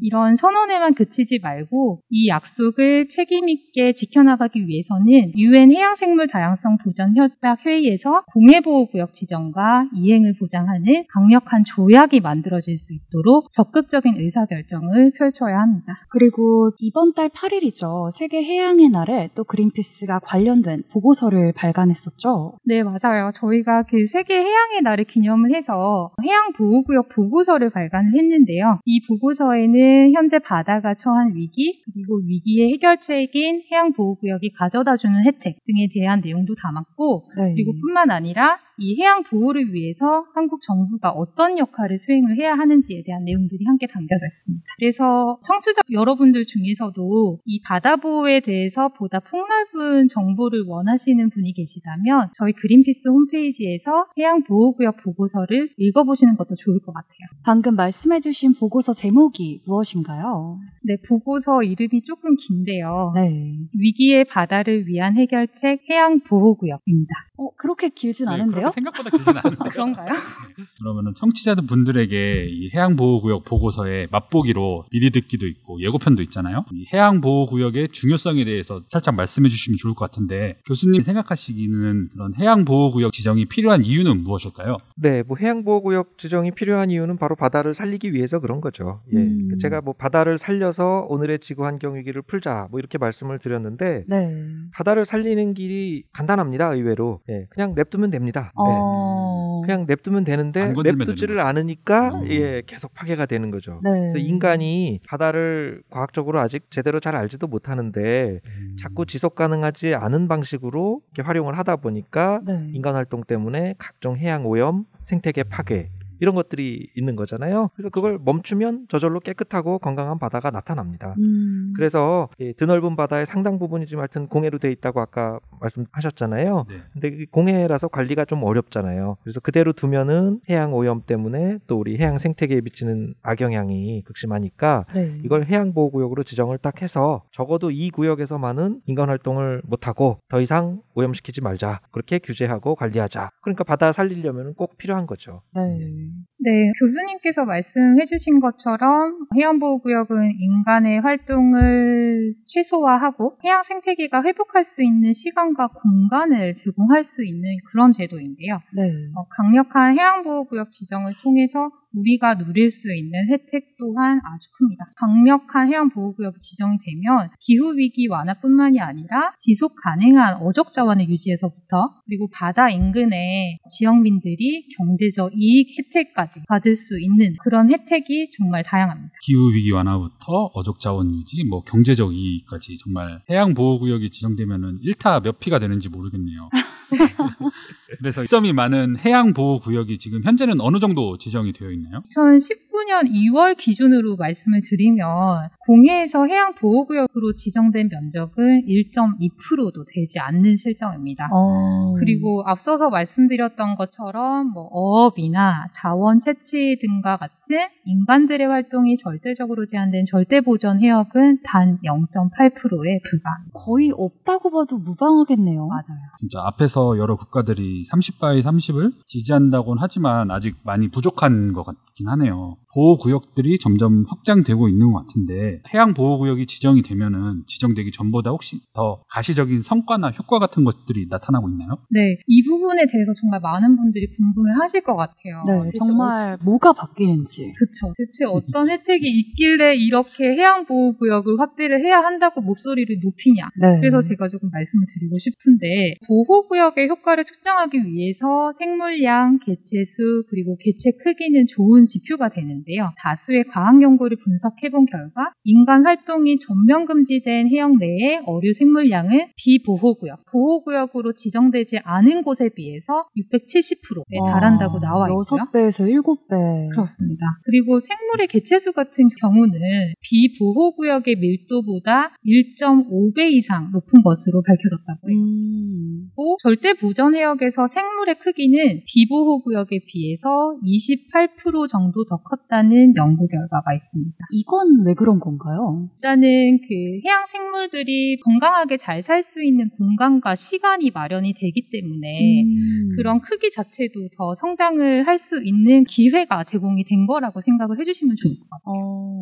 이런 선언에만 그치지 말고 이 약속을 책임있게 지켜나가기 위해서는 유엔 해양생물 다양성 보전 협약 회의에서 공해보호구역 지정과 이행을 보장하는 강력한 조약이 만들어질 수 있도록 적극적인 의사결정을 펼쳐야 합니다. 그리고 이번 달 8일이죠. 세계 해양의 날에 또 그린피스가 관련된 보고서를 발간했었죠. 네, 맞아요. 저희가 그 세계 해양의 날을 기념을 해서 해양보호구역 보고서를 발간을 했는데요. 이 보고서에는 현재 바다가 처한 위기, 그리고 위기의 해결책인 해양보호구역이 가져다주는 혜택 등에 대한 내용도 담았고, 네. 그리고 뿐만 아니라 이 해양 보호를 위해서 한국 정부가 어떤 역할을 수행을 해야 하는지에 대한 내용들이 함께 담겨져 있습니다. 그래서 청취자 여러분들 중에서도 이 바다 보호에 대해서 보다 폭넓은 정보를 원하시는 분이 계시다면 저희 그린피스 홈페이지에서 해양 보호구역 보고서를 읽어보시는 것도 좋을 것 같아요. 방금 말씀해주신 보고서 제목이 무엇인가요? 네, 보고서 이름이 조금 긴데요. 네. 위기의 바다를 위한 해결책 해양 보호구역입니다. 어, 그 렇게 길진 네, 않은데요? 그렇게 생각보다 길진 않은데. 그런가요? 그러면은 청취자들 분들에게 이 해양보호구역 보고서에 맛보기로 미리 듣기도 있고 예고편도 있잖아요. 이 해양보호구역의 중요성에 대해서 살짝 말씀해 주시면 좋을 것 같은데 교수님 생각하시기는 그런 해양보호구역 지정이 필요한 이유는 무엇일까요? 네, 뭐 해양보호구역 지정이 필요한 이유는 바로 바다를 살리기 위해서 그런 거죠. 예, 음. 제가 뭐 바다를 살려서 오늘의 지구 환경 위기를 풀자 뭐 이렇게 말씀을 드렸는데 네. 바다를 살리는 길이 간단합니다. 의외로 예, 그냥 냅두면 됩니다. 네. 어. 그냥 냅두면 되는데 냅두지를. 않으니까 음. 예, 계속 파괴가 되는 거죠. 네. 그래서 인간이 바다를 과학적으로 아직 제대로 잘 알지도 못하는데 음. 자꾸 지속 가능하지 않은 방식으로 이렇게 활용을 하다 보니까 네. 인간 활동 때문에 각종 해양 오염, 생태계 파괴 이런 것들이 있는 거잖아요. 그래서 그걸 멈추면 저절로 깨끗하고 건강한 바다가 나타납니다. 음. 그래서 이 드넓은 바다의 상당 부분이 지금 하여튼 공해로 돼 있다고 아까 말씀하셨잖아요. 네. 근데 이 공해라서 관리가 좀 어렵잖아요. 그래서 그대로 두면은 해양 오염 때문에 또 우리 해양 생태계에 미치는 악영향이 극심하니까 네. 이걸 해양 보호구역으로 지정을 딱 해서 적어도 이 구역에서만은 인간 활동을 못하고 더 이상 오염시키지 말자. 그렇게 규제하고 관리하자. 그러니까 바다 살리려면 꼭 필요한 거죠. 네. 네, 교수님께서 말씀해주신 것처럼 해양보호구역은 인간의 활동을 최소화하고 해양 생태계가 회복할 수 있는 시간과 공간을 제공할 수 있는 그런 제도인데요. 네. 어, 강력한 해양보호구역 지정을 통해서 우리가 누릴 수 있는 혜택 또한 아주 큽니다. 강력한 해양보호구역 지정이 되면 기후위기 완화뿐만이 아니라 지속 가능한 어족 자원의 유지에서부터 그리고 바다 인근의 지역민들이 경제적 이익 혜택까지 받을 수 있는 그런 혜택이 정말 다양합니다. 기후 위기 완화부터 어족 자원 유지, 뭐 경제적 이익까지 정말 해양 보호 구역이 지정되면은 1타 몇 피가 되는지 모르겠네요. 그래서 점이 많은 해양 보호 구역이 지금 현재는 어느 정도 지정이 되어 있나요? 2019년 2월 기준으로 말씀을 드리면 공해에서 해양 보호 구역으로 지정된 면적은 1.2%도 되지 않는 실정입니다. 어. 그리고 앞서서 말씀드렸던 것처럼 뭐 어업이나 자원 채취 등과 같은 인간들의 활동이 절대적으로 제한된 절대 보전 해역은 단 0.8%에 불과합니다. 거의 없다고 봐도 무방하겠네요. 맞아요. 진짜 앞에서 여러 국가들이 30바이 30을 지지한다고는 하지만 아직 많이 부족한 것 같긴 하네요. 보호 구역들이 점점 확장되고 있는 것 같은데 해양 보호 구역이 지정이 되면은 지정되기 전보다 혹시 더 가시적인 성과나 효과 같은 것들이 나타나고 있나요? 네, 이 부분에 대해서 정말 많은 분들이 궁금해 하실 것 같아요. 네, 대체 정말 뭐가 바뀌는지. 그쵸. 대체 어떤 혜택이 있길래 이렇게 해양보호구역을 확대를 해야 한다고 목소리를 높이냐. 네. 그래서 제가 조금 말씀을 드리고 싶은데 보호구역의 효과를 측정하기 위해서 생물량, 개체수, 그리고 개체 크기는 좋은 지표가 되는데요. 다수의 과학 연구를 분석해본 결과 인간 활동이 전면 금지된 해역 내의 어류 생물량은 비보호구역, 보호구역으로 지정되지 않은 곳에 비해서 670%에 달한다고 나와 있고요. 6배에서 7배. 그렇습니다. 그리고 생물의 개체수 같은 경우는 비보호구역의 밀도보다 1.5배 이상 높은 것으로 밝혀졌다고 해요. 음. 또 절대 보전 해역에서 생물의 크기는 비보호구역에 비해서 28% 정도 더 컸다는 연구 결과가 있습니다. 이건 왜 그런 건가요? 일단은 그 해양 생물들이 건강하게 잘 살 수 있는 공간과 시간이 마련이 되기 때문에 음. 그런 크기 자체도 더 성장을 할 수 있는 기회가 제공이 된 거라고 생각을 해주시면 좋을 것 같아요. 어.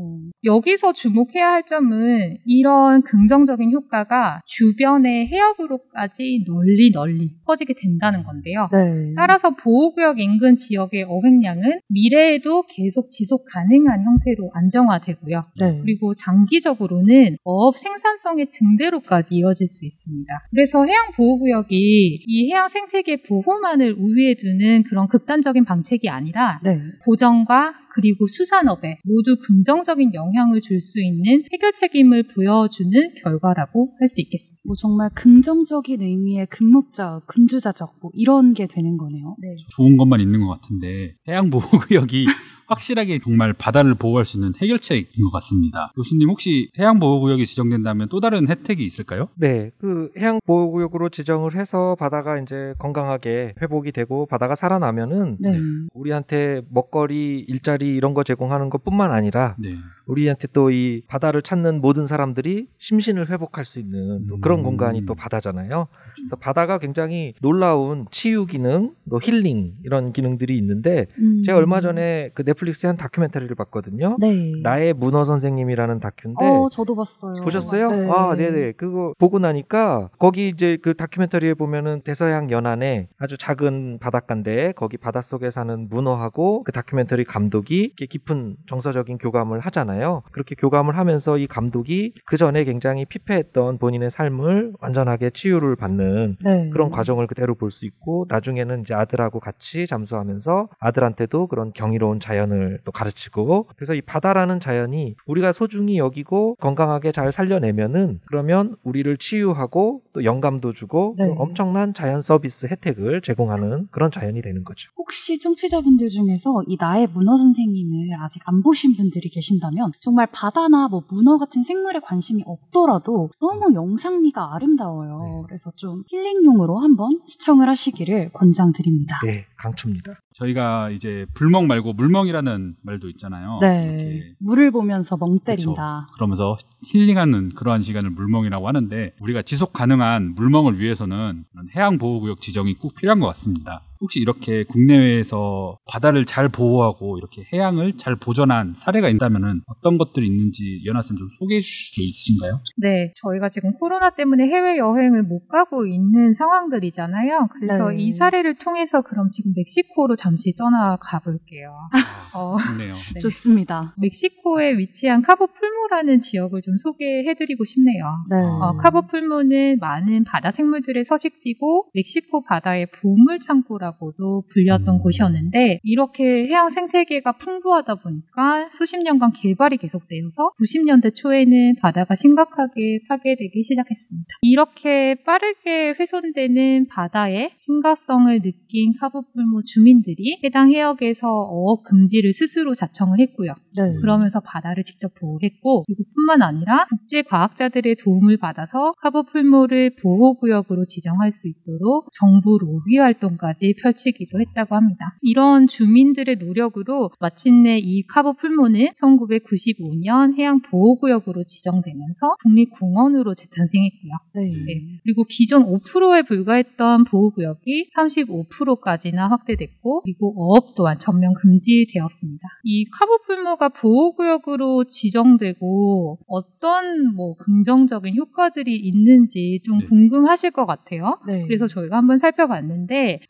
여기서 주목해야 할 점은 이런 긍정적인 효과가 주변의 해역으로까지 널리 널리 퍼지게 된다는 건데요. 네. 따라서 보호구역 인근 지역의 어획량은 미래에도 계속 지속 가능한 형태로 안정화되고요. 네. 그리고 장기적으로는 어업 생산성의 증대로까지 이어질 수 있습니다. 그래서 해양 보호구역이 이 해양 생태계 보호만을 우위에 두는 그런 극단적인 방책이 아니라 네. 보전과 그리고 수산업에 모두 긍정적인 영향을 줄 수 있는 해결 책임을 보여주는 결과라고 할 수 있겠습니다. 뭐 정말 긍정적인 의미의 금목적, 금주자적 뭐 이런 게 되는 거네요. 네. 좋은 것만 있는 것 같은데 해양 보호 구역이 확실하게 정말 바다를 보호할 수 있는 해결책인 것 같습니다. 교수님 혹시 해양 보호 구역이 지정된다면 또 다른 혜택이 있을까요? 네, 그 해양 보호구역으로 지정을 해서 바다가 이제 건강하게 회복이 되고 바다가 살아나면은 네. 우리한테 먹거리, 일자리 이런 거 제공하는 것뿐만 아니라 네. 우리한테 또 이 바다를 찾는 모든 사람들이 심신을 회복할 수 있는 또 그런 음. 공간이 또 바다잖아요. 그래서 바다가 굉장히 놀라운 치유 기능, 또 힐링 이런 기능들이 있는데 음. 제가 얼마 전에 그 넷플릭스에 한 다큐멘터리를 봤거든요. 네. 나의 문어 선생님이라는 다큐인데 어, 저도 봤어요. 보셨어요? 네. 아, 네 네. 그거 보고 나니까 거기 이제 그 다큐멘터리에 보면은 대서양 연안에 아주 작은 바닷가인데 거기 바닷속에 사는 문어하고 그 다큐멘터리 감독이 깊은 정서적인 교감을 하잖아요. 그렇게 교감을 하면서 이 감독이 그 전에 굉장히 피폐했던 본인의 삶을 완전하게 치유를 받는 네. 그런 과정을 그대로 볼 수 있고 나중에는 이제 아들하고 같이 잠수하면서 아들한테도 그런 경이로운 자연을 또 가르치고 그래서 이 바다라는 자연이 우리가 소중히 여기고 건강하게 잘 살려내면은 그러면 우리를 치유하고 또 영감도 주고 네. 또 엄청난 자연 서비스 혜택을 제공하는 그런 자연이 되는 거죠. 혹시 청취자분들 중에서 이 나의 문어 선생님을 아직 안 보신 분들이 계신다면 정말 바다나 뭐 문어 같은 생물에 관심이 없더라도 너무 영상미가 아름다워요. 네. 그래서 좀 힐링용으로 한번 시청을 하시기를 권장드립니다. 네, 강추입니다. 저희가 이제 불멍 말고 물멍이라는 말도 있잖아요. 네. 이렇게 물을 보면서 멍 때린다. 그러면서 힐링하는 그러한 시간을 물멍이라고 하는데 우리가 지속 가능한 물멍을 위해서는 해양 보호구역 지정이 꼭 필요한 것 같습니다. 혹시 이렇게 국내외에서 바다를 잘 보호하고 이렇게 해양을 잘 보존한 사례가 있다면은 어떤 것들이 있는지 연하 쌤 좀 소개해 주실 수 있으신가요? 네, 저희가 지금 코로나 때문에 해외 여행을 못 가고 있는 상황들이잖아요. 그래서 네. 이 사례를 통해서 그럼 지금 멕시코로 잠시 떠나가 볼게요. 어, 좋네요. 네. 좋습니다. 멕시코에 위치한 카보 풀모라는 지역을 좀 소개해 드리고 싶네요. 네. 어, 카보 풀모는 많은 바다 생물들의 서식지고 멕시코 바다의 보물 창고라고 도 불렸던 음. 곳이었는데 이렇게 해양 생태계가 풍부하다 보니까 수십 년간 개발이 계속되어서 90년대 초에는 바다가 심각하게 파괴되기 시작했습니다. 이렇게 빠르게 훼손되는 바다의 심각성을 느낀 카보풀모 주민들이 해당 해역에서 어업 금지를 스스로 자청을 했고요. 네. 그러면서 바다를 직접 보호했고 그리고 뿐만 아니라 국제 과학자들의 도움을 받아서 카보풀모를 보호구역으로 지정할 수 있도록 정부 로비 활동까지 펼치기도 했다고 합니다. 이런 주민들의 노력으로 마침내 이 카보풀모는 1995년 해양 보호구역으로 지정되면서 국립공원으로 재탄생했고요. 네. 네. 그리고 기존 5%에 불과했던 보호구역이 35%까지나 확대됐고, 그리고 어업 또한 전면 금지되었습니다. 이 카보 풀모가 보호구역으로 지정되고 어떤 뭐 긍정적인 효과들이 있는지 좀 네. 궁금하실 것 같아요. 네. 그래서 저희가 한번 살펴봤는데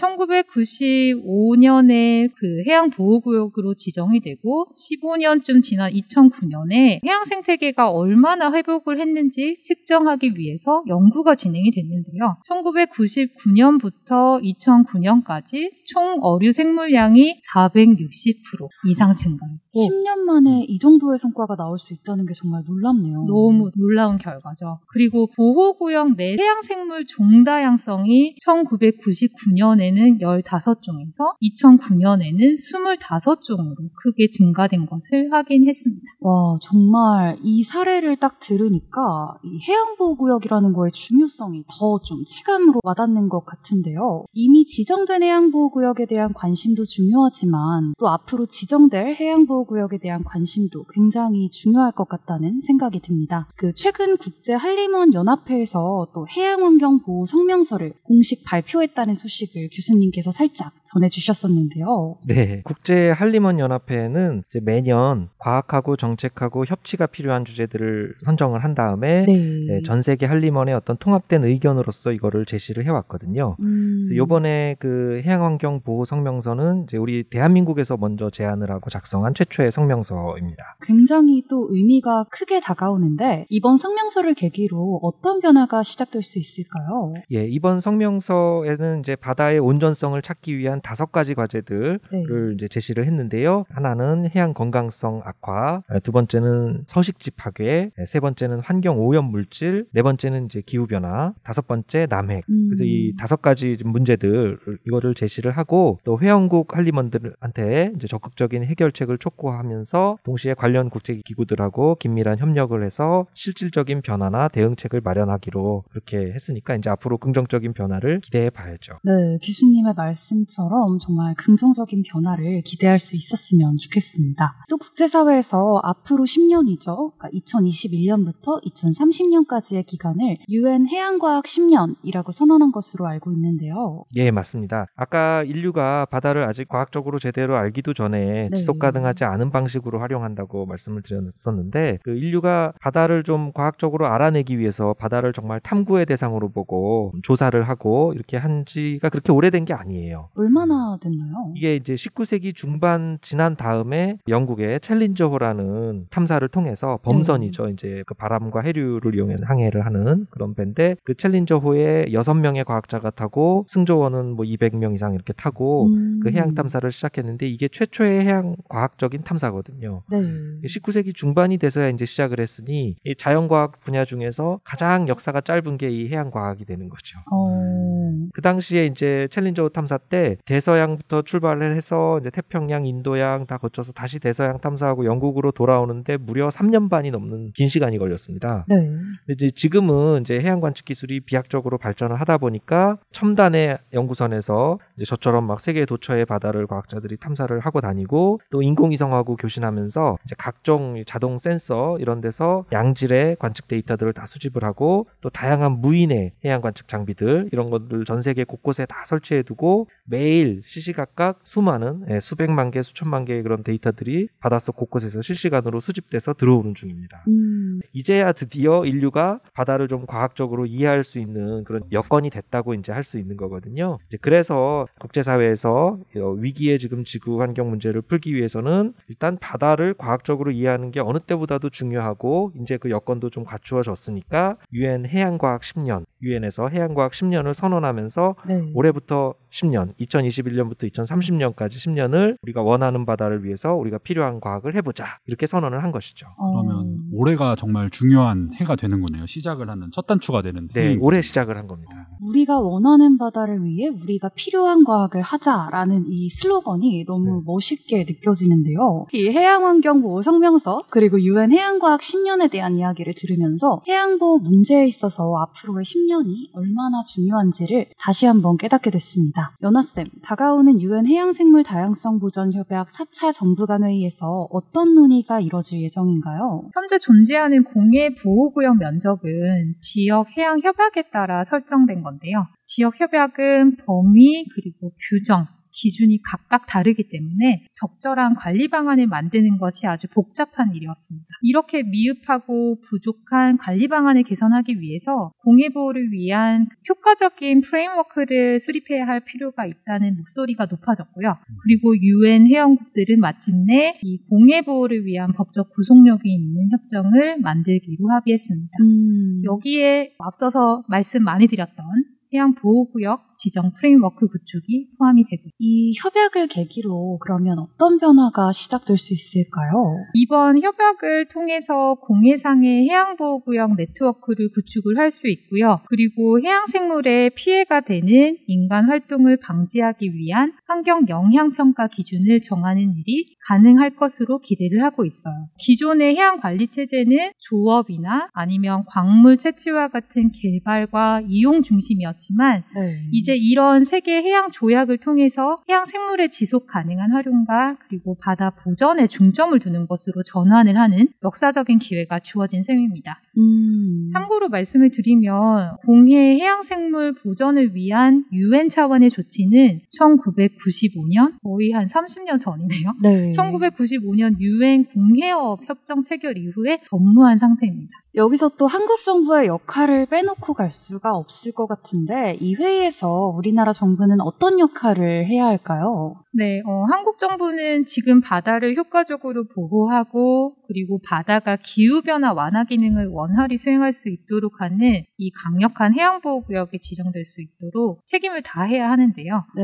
1995년에 그 해양 보호구역으로 지정이 되고 15년쯤 지난 2009년에 해양 생태계가 얼마나 회복을 했는지 측정하기 위해서 연구가 진행이 됐는데요. 1999년부터 2009년까지 총 어류 생물량이 460% 이상 증가했고 10년 만에 이 정도의 성과가 나올 수 있다는 게 정말 놀랍네요. 너무 놀라운 결과죠. 그리고 보호구역 내 해양생물 종다양성이 1999년에는 15종에서 2009년에는 25종으로 크게 증가된 것을 확인했습니다. 와, 정말 이 사례를 딱 들으니까 이 해양보호구역이라는 거의 중요성이 더 좀 체감으로 와닿는 것 같은데요. 이미 지정된 해양보호구역에 대한 관심도 중요하지만 또 앞으로 지정될 해양보호 구역에 대한 관심도 굉장히 중요할 것 같다는 생각이 듭니다. 그 최근 국제 한림원 연합회에서 또 해양 환경 보호 성명서를 공식 발표했다는 소식을 교수님께서 살짝 전해주셨었는데요. 네, 국제 한림원 연합회는 이제 매년 과학하고 정책하고 협치가 필요한 주제들을 선정을 한 다음에 네. 네, 전 세계 한림원의 어떤 통합된 의견으로서 이거를 제시를 해왔거든요. 음. 그래서 요번에 그 해양환경 보호 성명서는 이제 우리 대한민국에서 먼저 제안을 하고 작성한 최 초의 성명서입니다. 굉장히 또 의미가 크게 다가오는데 이번 성명서를 계기로 어떤 변화가 시작될 수 있을까요? 예, 이번 성명서에는 이제 바다의 온전성을 찾기 위한 다섯 가지 과제들을 네. 이제 제시를 했는데요. 하나는 해양 건강성 악화, 두 번째는 서식지 파괴, 세 번째는 환경 오염 물질, 네 번째는 이제 기후 변화, 다섯 번째 남획. 음. 그래서 이 다섯 가지 문제들 이거를 제시를 하고 또 회원국 한림원들한테 이제 적극적인 해결책을 촉구 촉구하면서 동시에 관련 국제기구들하고 긴밀한 협력을 해서 실질적인 변화나 대응책을 마련하기로 그렇게 했으니까 이제 앞으로 긍정적인 변화를 기대해 봐야죠. 네, 교수님의 말씀처럼 정말 긍정적인 변화를 기대할 수 있었으면 좋겠습니다. 또 국제사회에서 앞으로 10년이죠. 그러니까 2021년부터 2030년까지의 기간을 UN 해양과학 10년이라고 선언한 것으로 알고 있는데요. 예, 맞습니다. 아까 인류가 바다를 아직 과학적으로 제대로 알기도 전에 네. 지속 가능하지 않은 방식으로 활용한다고 말씀을 드렸었는데 그 인류가 바다를 좀 과학적으로 알아내기 위해서 바다를 정말 탐구의 대상으로 보고 조사를 하고 이렇게 한 지가 그렇게 오래된 게 아니에요. 얼마나 됐나요? 이게 이제 19세기 중반 지난 다음에 영국의 챌린저호라는 탐사를 통해서 범선이죠. 이제 그 바람과 해류를 이용해서 항해를 하는 그런 배인데 그 챌린저호에 여섯 명의 과학자가 타고 승조원은 뭐 200명 이상 이렇게 타고 음. 그 해양 탐사를 시작했는데 이게 최초의 해양 과학적인 탐사거든요. 네. 19세기 중반이 돼서야 이제 시작을 했으니 이 자연과학 분야 중에서 가장 역사가 짧은 게 이 해양과학이 되는 거죠. 어, 그 당시에 이제 챌린저 탐사 때 대서양부터 출발을 해서 이제 태평양, 인도양 다 거쳐서 다시 대서양 탐사하고 영국으로 돌아오는데 무려 3년 반이 넘는 긴 시간이 걸렸습니다. 네. 이제 지금은 이제 해양 관측 기술이 비약적으로 발전을 하다 보니까 첨단의 연구선에서 이제 저처럼 막 세계 도처의 바다를 과학자들이 탐사를 하고 다니고 또 인공위성 하고 교신하면서 각종 자동 센서 이런 데서 양질의 관측 데이터들을 다 수집을 하고 또 다양한 무인의 해양 관측 장비들 이런 것들 전 세계 곳곳에 다 설치해 두고 매일 시시각각 수많은 예, 수백만 개 수천만 개의 그런 데이터들이 바닷속 곳곳에서 실시간으로 수집돼서 들어오는 중입니다. 음, 이제야 드디어 인류가 바다를 좀 과학적으로 이해할 수 있는 그런 여건이 됐다고 이제 할 수 있는 거거든요. 그래서 국제사회에서 어, 위기의 지금 지구 환경 문제를 풀기 위해서는 일단 바다를 과학적으로 이해하는 게 어느 때보다도 중요하고 이제 그 여건도 좀 갖추어졌으니까 유엔 해양과학 10년, 유엔에서 해양과학 10년을 선언하면서 네. 올해부터 10년, 2021년부터 2030년까지 10년을 우리가 원하는 바다를 위해서 우리가 필요한 과학을 해보자 이렇게 선언을 한 것이죠. 어, 그러면 올해가 정말 중요한 해가 되는 거네요. 시작을 하는 첫 단추가 되는 네, 해인 올해. 시작을 한 겁니다. 우리가 원하는 바다를 위해 우리가 필요한 과학을 하자라는 이 슬로건이 너무 네. 멋있게 느껴지는데요. 이 해양환경보호 성명서 그리고 유엔 해양과학 10년에 대한 이야기를 들으면서 해양보호 문제에 있어서 앞으로의 10년 이 얼마나 중요한지를 다시 한번 깨닫게 됐습니다. 연아쌤, 다가오는 유엔 해양생물 다양성 보전 협약 4차 정부 간 회의에서 어떤 논의가 이뤄질 예정인가요? 현재 존재하는 공해 보호구역 면적은 지역 해양 협약에 따라 설정된 건데요. 지역 협약은 범위 그리고 규정 기준이 각각 다르기 때문에 적절한 관리 방안을 만드는 것이 아주 복잡한 일이었습니다. 이렇게 미흡하고 부족한 관리 방안을 개선하기 위해서 공해 보호를 위한 효과적인 프레임워크를 수립해야 할 필요가 있다는 목소리가 높아졌고요. 그리고 유엔 회원국들은 마침내 이 공해 보호를 위한 법적 구속력이 있는 협정을 만들기로 합의했습니다. 음, 여기에 앞서서 말씀 많이 드렸던 해양 보호구역 지정 framework 구축이 포함이 되고 이 협약을 계기로 그러면 어떤 변화가 시작될 수 있을까요? 이번 협약을 통해서 공해상의 해양 보호구역 네트워크를 구축을 할 수 있고요. 그리고 해양 생물에 피해가 되는 인간 활동을 방지하기 위한 환경 영향 평가 기준을 정하는 일이 가능할 것으로 기대를 하고 있어요. 기존의 해양 관리 체제는 조업이나 아니면 광물 채취와 같은 개발과 이용 중심이었 지만 네. 이제 이런 세계 해양 조약을 통해서 해양 생물의 지속 가능한 활용과 그리고 바다 보전에 중점을 두는 것으로 전환을 하는 역사적인 기회가 주어진 셈입니다. 음, 참고로 말씀을 드리면 공해 해양 생물 보전을 위한 유엔 차원의 조치는 1995년 거의 한 30년 전이네요. 네. 1995년 유엔 공해업 협정 체결 이후에 전무한 상태입니다. 여기서 또 한국 정부의 역할을 빼놓고 갈 수가 없을 것 같은데 이 회의에서 우리나라 정부는 어떤 역할을 해야 할까요? 네, 어, 한국 정부는 지금 바다를 효과적으로 보호하고 그리고 바다가 기후 변화 완화 기능을 원활히 수행할 수 있도록 하는 이 강력한 해양 보호 구역에 지정될 수 있도록 책임을 다해야 하는데요. 네.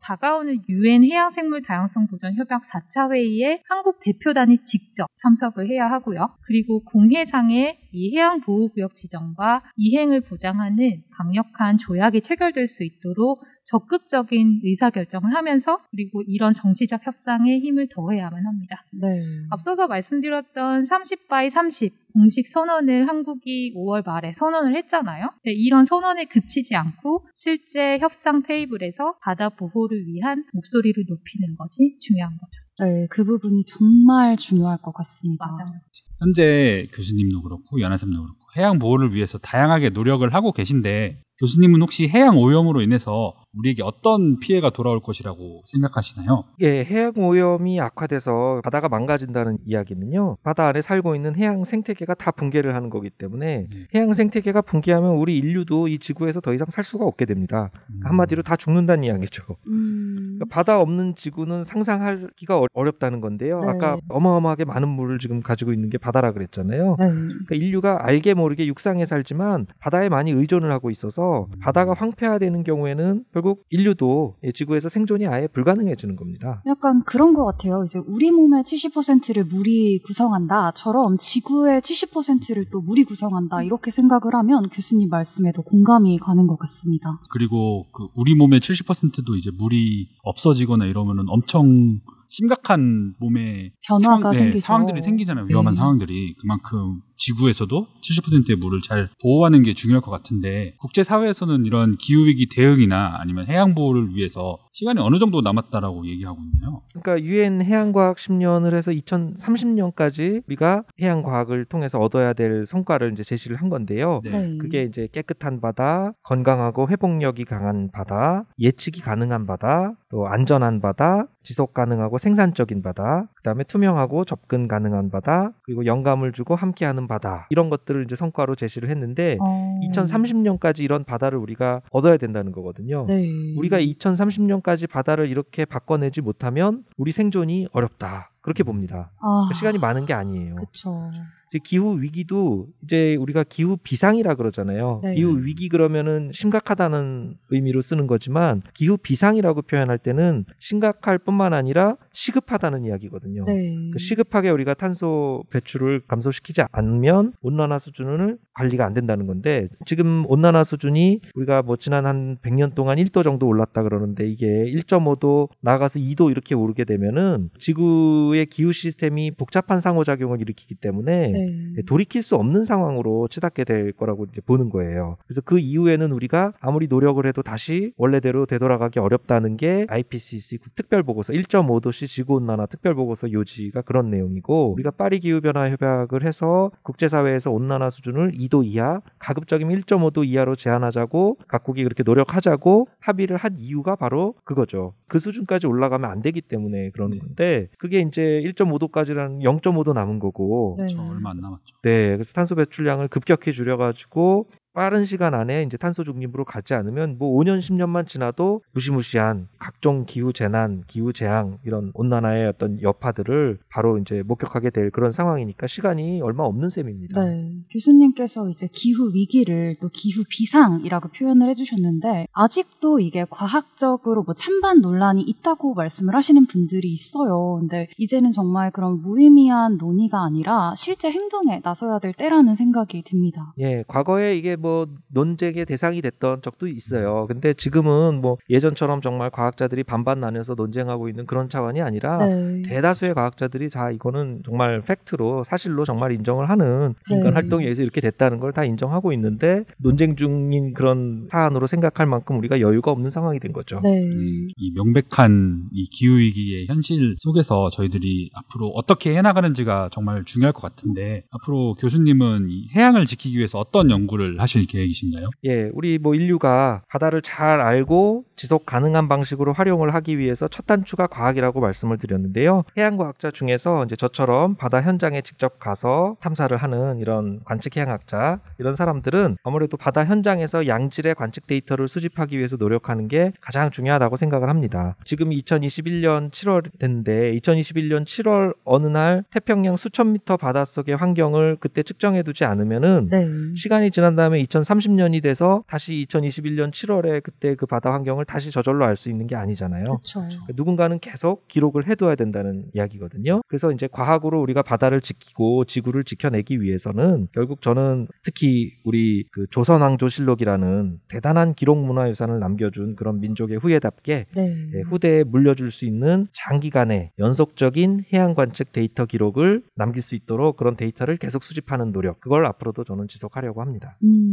다가오는 유엔 해양생물 다양성 보전 협약 4차 회의에 한국 대표단이 직접 참석을 해야 하고요. 그리고 공해상의 이 해양 보호구역 지정과 이행을 보장하는 강력한 조약이 체결될 수 있도록 적극적인 의사결정을 하면서 그리고 이런 정치적 협상에 힘을 더해야만 합니다. 네. 앞서서 말씀드렸던 30바이 30 공식 선언을 한국이 5월 말에 선언을 했잖아요. 네, 이런 선언에 그치지 않고 실제 협상 테이블에서 바다 보호를 위한 목소리를 높이는 것이 중요한 거죠. 네, 그 부분이 정말 중요할 것 같습니다. 맞아요. 현재 교수님도 그렇고 연하쌤도 그렇고 해양 보호를 위해서 다양하게 노력을 하고 계신데 교수님은 혹시 해양 오염으로 인해서 우리에게 어떤 피해가 돌아올 것이라고 생각하시나요? 예, 해양 오염이 악화돼서 바다가 망가진다는 이야기는요. 바다 안에 살고 있는 해양 생태계가 다 붕괴를 하는 거기 때문에 네. 해양 생태계가 붕괴하면 우리 인류도 이 지구에서 더 이상 살 수가 없게 됩니다. 음. 한마디로 다 죽는다는 이야기죠. 음, 그러니까 바다 없는 지구는 상상하기가 어- 어렵다는 건데요. 네. 아까 어마어마하게 많은 물을 지금 가지고 있는 게 바다라 그랬잖아요. 네. 그러니까 인류가 알게 모르게 육상에 살지만 바다에 많이 의존을 하고 있어서 바다가 황폐화되는 경우에는 결국 인류도 이 지구에서 생존이 아예 불가능해지는 겁니다. 약간 그런 것 같아요. 이제 우리 몸의 70%를 물이 구성한다처럼 지구의 70%를 또 물이 구성한다 이렇게 생각을 하면 교수님 말씀에도 공감이 가는 것 같습니다. 그리고 그 우리 몸의 70%도 이제 물이 없어지거나 이러면은 엄청 심각한 몸에 변화가 상황- 네, 생기죠. 상황들이 생기잖아요. 위험한 음. 상황들이 그만큼 지구에서도 70%의 물을 잘 보호하는 게 중요할 것 같은데 국제 사회에서는 이런 기후 위기 대응이나 아니면 해양 보호를 위해서 시간이 어느 정도 남았다라고 얘기하고 있나요? 그러니까 유엔 해양과학 10년을 해서 2030년까지 우리가 해양과학을 통해서 얻어야 될 성과를 이제 제시를 한 건데요. 네. 그게 이제 깨끗한 바다, 건강하고 회복력이 강한 바다, 예측이 가능한 바다, 또 안전한 바다, 지속 가능하고 생산적인 바다, 그다음에 투명하고 접근 가능한 바다, 그리고 영감을 주고 함께하는 바다 이런 것들을 이제 성과로 제시를 했는데 어, 2030년까지 이런 바다를 우리가 얻어야 된다는 거거든요. 네. 우리가 2030년까지 바다를 이렇게 바꿔내지 못하면 우리 생존이 어렵다. 그렇게 봅니다. 아, 시간이 많은 게 아니에요. 그렇죠. 이제 기후 위기도 이제 우리가 기후 비상이라 그러잖아요. 네. 기후 위기 그러면은 심각하다는 의미로 쓰는 거지만 기후 비상이라고 표현할 때는 심각할 뿐만 아니라 시급하다는 이야기거든요. 네. 그 시급하게 우리가 탄소 배출을 감소시키지 않으면 온난화 수준을 관리가 안 된다는 건데 지금 온난화 수준이 우리가 뭐 지난 한 100년 동안 1도 정도 올랐다 그러는데 이게 1.5도 나가서 2도 이렇게 오르게 되면은 지구의 기후 시스템이 복잡한 상호작용을 일으키기 때문에 네. 돌이킬 수 없는 상황으로 치닫게 될 거라고 이제 보는 거예요. 그래서 그 이후에는 우리가 아무리 노력을 해도 다시 원래대로 되돌아가기 어렵다는 게 IPCC 특별 보고서 1.5도씨 지구 온난화 특별 보고서 요지가 그런 내용이고 우리가 파리 기후 변화 협약을 해서 국제 사회에서 온난화 수준을 2도 이하, 가급적이면 1.5도 이하로 제한하자고 각국이 그렇게 노력하자고 합의를 한 이유가 바로 그거죠. 그 수준까지 올라가면 안 되기 때문에 그러는 네. 건데 그게 이제 1.5도까지라는 0.5도 남은 거고 네. 저 얼마 안 남았죠. 네, 그래서 탄소 배출량을 급격히 줄여가지고 빠른 시간 안에 이제 탄소 중립으로 가지 않으면 뭐 5년 10년만 지나도 무시무시한 각종 기후 재난, 기후 재앙 이런 온난화의 어떤 여파들을 바로 이제 목격하게 될 그런 상황이니까 시간이 얼마 없는 셈입니다. 네. 교수님께서 이제 기후 위기를 또 기후 비상이라고 표현을 해주셨는데 아직도 이게 과학적으로 뭐 찬반 논란이 있다고 말씀을 하시는 분들이 있어요. 근데 이제는 정말 그런 무의미한 논의가 아니라 실제 행동에 나서야 될 때라는 생각이 듭니다. 예, 과거에 이게 뭐 논쟁의 대상이 됐던 적도 있어요. 근데 지금은 뭐 예전처럼 정말 과학자들이 반반 나뉘어서 논쟁하고 있는 그런 차원이 아니라 네. 대다수의 과학자들이 자 이거는 정말 팩트로 사실로 정말 인정을 하는 네. 인간 활동에 의해서 이렇게 됐다는 걸 다 인정하고 있는데 논쟁 중인 그런 사안으로 생각할 만큼 우리가 여유가 없는 상황이 된 거죠. 네. 이 명백한 이 기후 위기의 현실 속에서 저희들이 앞으로 어떻게 해나가는지가 정말 중요할 것 같은데 앞으로 교수님은 이 해양을 지키기 위해서 어떤 연구를 하실 계획이신가요? 예, 우리 뭐 인류가 바다를 잘 알고 지속 가능한 방식으로 활용을 하기 위해서 첫 단추가 과학이라고 말씀을 드렸는데요. 해양과학자 중에서 이제 저처럼 바다 현장에 직접 가서 탐사를 하는 이런 관측 해양학자 이런 사람들은 아무래도 바다 현장에서 양질의 관측 데이터를 수집하기 위해서 노력하는 게 가장 중요하다고 생각을 합니다. 지금 2021년 7월 됐는데 2021년 7월 어느 날 태평양 수천 미터 바닷속의 환경을 그때 측정해 두지 않으면은 네. 시간이 지난 다음에 그러면 2030년이 돼서 다시 2021년 7월에 그때 그 바다 환경을 다시 저절로 알 수 있는 게 아니잖아요. 그렇죠. 누군가는 계속 기록을 해둬야 된다는 이야기거든요. 그래서 이제 과학으로 우리가 바다를 지키고 지구를 지켜내기 위해서는 결국 저는 특히 우리 그 조선왕조실록이라는 대단한 기록 문화유산을 남겨준 그런 민족의 후예답게 네. 예, 후대에 물려줄 수 있는 장기간의 연속적인 해양 관측 데이터 기록을 남길 수 있도록 그런 데이터를 계속 수집하는 노력 그걸 앞으로도 저는 지속하려고 합니다. 음.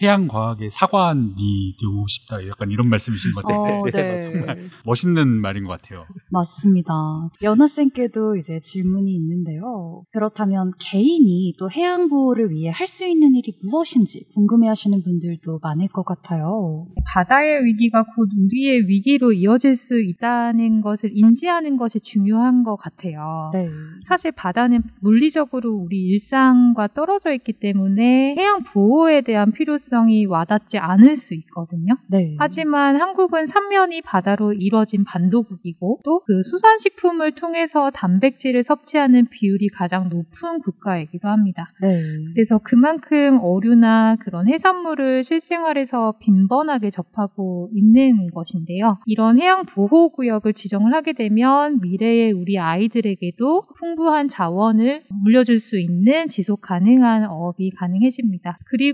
해양 과학의 사관이 되고 싶다. 약간 이런 말씀이신 것 같아요. 어, 네, 네. 맞습니다. 멋있는 말인 것 같아요. 맞습니다. 연하쌤께도 이제 질문이 있는데요. 그렇다면 개인이 또 해양 보호를 위해 할 수 있는 일이 무엇인지 궁금해하시는 분들도 많을 것 같아요. 바다의 위기가 곧 우리의 위기로 이어질 수 있다는 것을 인지하는 것이 중요한 것 같아요. 네. 사실 바다는 물리적으로 우리 일상과 떨어져 있기 때문에 해양 보호 에 대한 필요성이 와닿지 않을 수 있거든요. 네. 하지만 한국은 삼면이 바다로 이뤄진 반도국이고 또 그 수산식품을 통해서 단백질을 섭취하는 비율이 가장 높은 국가이기도 합니다. 네. 그래서 그만큼 어류나 그런 해산물을 실생활에서 빈번하게 접하고 있는 것인데요. 이런 해양 보호 구역을 지정을 하게 되면 미래의 우리 아이들에게도 풍부한 자원을 물려줄 수 있는 지속 가능한 어업이 가능해집니다. 그리고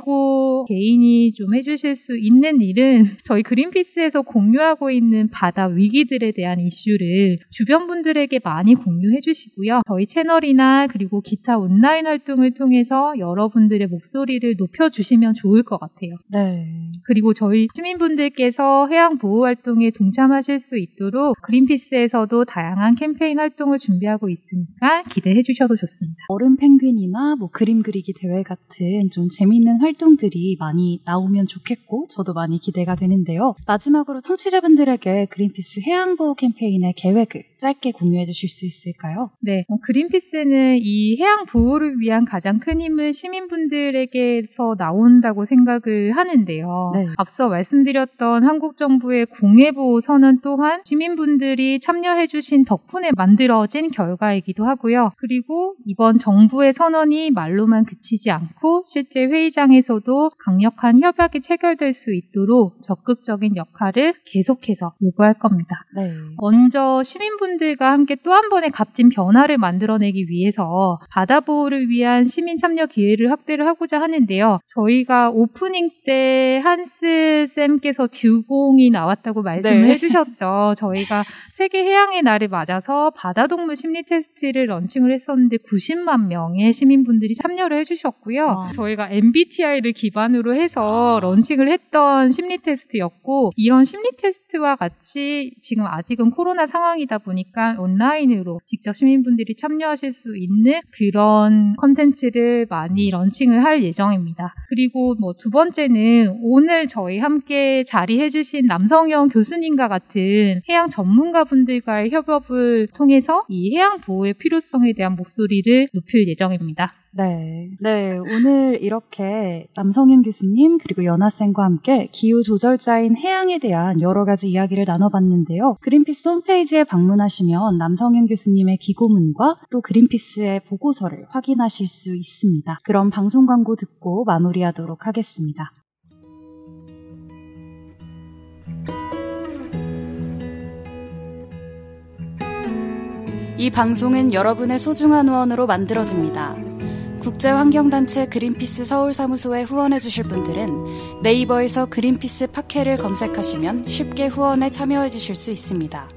개인이 좀 해주실 수 있는 일은 저희 그린피스에서 공유하고 있는 바다 위기들에 대한 이슈를 주변 분들에게 많이 공유해 주시고요. 저희 채널이나 그리고 기타 온라인 활동을 통해서 여러분들의 목소리를 높여주시면 좋을 것 같아요. 네. 그리고 저희 시민분들께서 해양 보호 활동에 동참하실 수 있도록 그린피스에서도 다양한 캠페인 활동을 준비하고 있으니까 기대해 주셔도 좋습니다. 얼음 펭귄이나 뭐 그림 그리기 대회 같은 좀 재미있는 활동들이 많이 나오면 좋겠고 저도 많이 기대가 되는데요. 마지막으로 청취자분들에게 그린피스 해양보호 캠페인의 계획을 짧게 공유해 주실 수 있을까요? 네, 어, 그린피스는 이 해양 보호를 위한 가장 큰 힘을 시민분들에게서 나온다고 생각을 하는데요. 네. 앞서 말씀드렸던 한국 정부의 공해보호 선언 또한 시민분들이 참여해 주신 덕분에 만들어진 결과이기도 하고요. 그리고 이번 정부의 선언이 말로만 그치지 않고 실제 회의장에서도 강력한 협약이 체결될 수 있도록 적극적인 역할을 계속해서 요구할 겁니다. 네. 먼저 시민분 들과 함께 또 한 번의 값진 변화를 만들어내기 위해서 바다 보호를 위한 시민 참여 기회를 확대를 하고자 하는데요. 저희가 오프닝 때 한스 쌤께서 듀공이 나왔다고 말씀을 네. 해주셨죠. 저희가 세계 해양의 날을 맞아서 바다 동물 심리 테스트를 런칭을 했었는데 90만 명의 시민분들이 참여를 해주셨고요. 아. 저희가 MBTI를 기반으로 해서 아. 런칭을 했던 심리 테스트였고 이런 심리 테스트와 같이 지금 아직은 코로나 상황이다 보니 까 온라인으로 직접 시민분들이 참여하실 수 있는 그런 컨텐츠를 많이 런칭을 할 예정입니다. 그리고 뭐 두 번째는 오늘 저희 함께 자리해 주신 남성현 교수님과 같은 해양 전문가분들과의 협업을 통해서 이 해양 보호의 필요성에 대한 목소리를 높일 예정입니다. 네. 네. 오늘 이렇게 남성현 교수님 그리고 연하쌤과 함께 기후 조절자인 해양에 대한 여러 가지 이야기를 나눠봤는데요. 그린피스 홈페이지에 방문하시면 남성현 교수님의 기고문과 또 그린피스의 보고서를 확인하실 수 있습니다. 그럼 방송 광고 듣고 마무리하도록 하겠습니다. 이 방송은 여러분의 소중한 후원으로 만들어집니다. 국제환경단체 그린피스 서울사무소에 후원해 주실 분들은 네이버에서 그린피스 팟캐를 검색하시면 쉽게 후원에 참여해 주실 수 있습니다.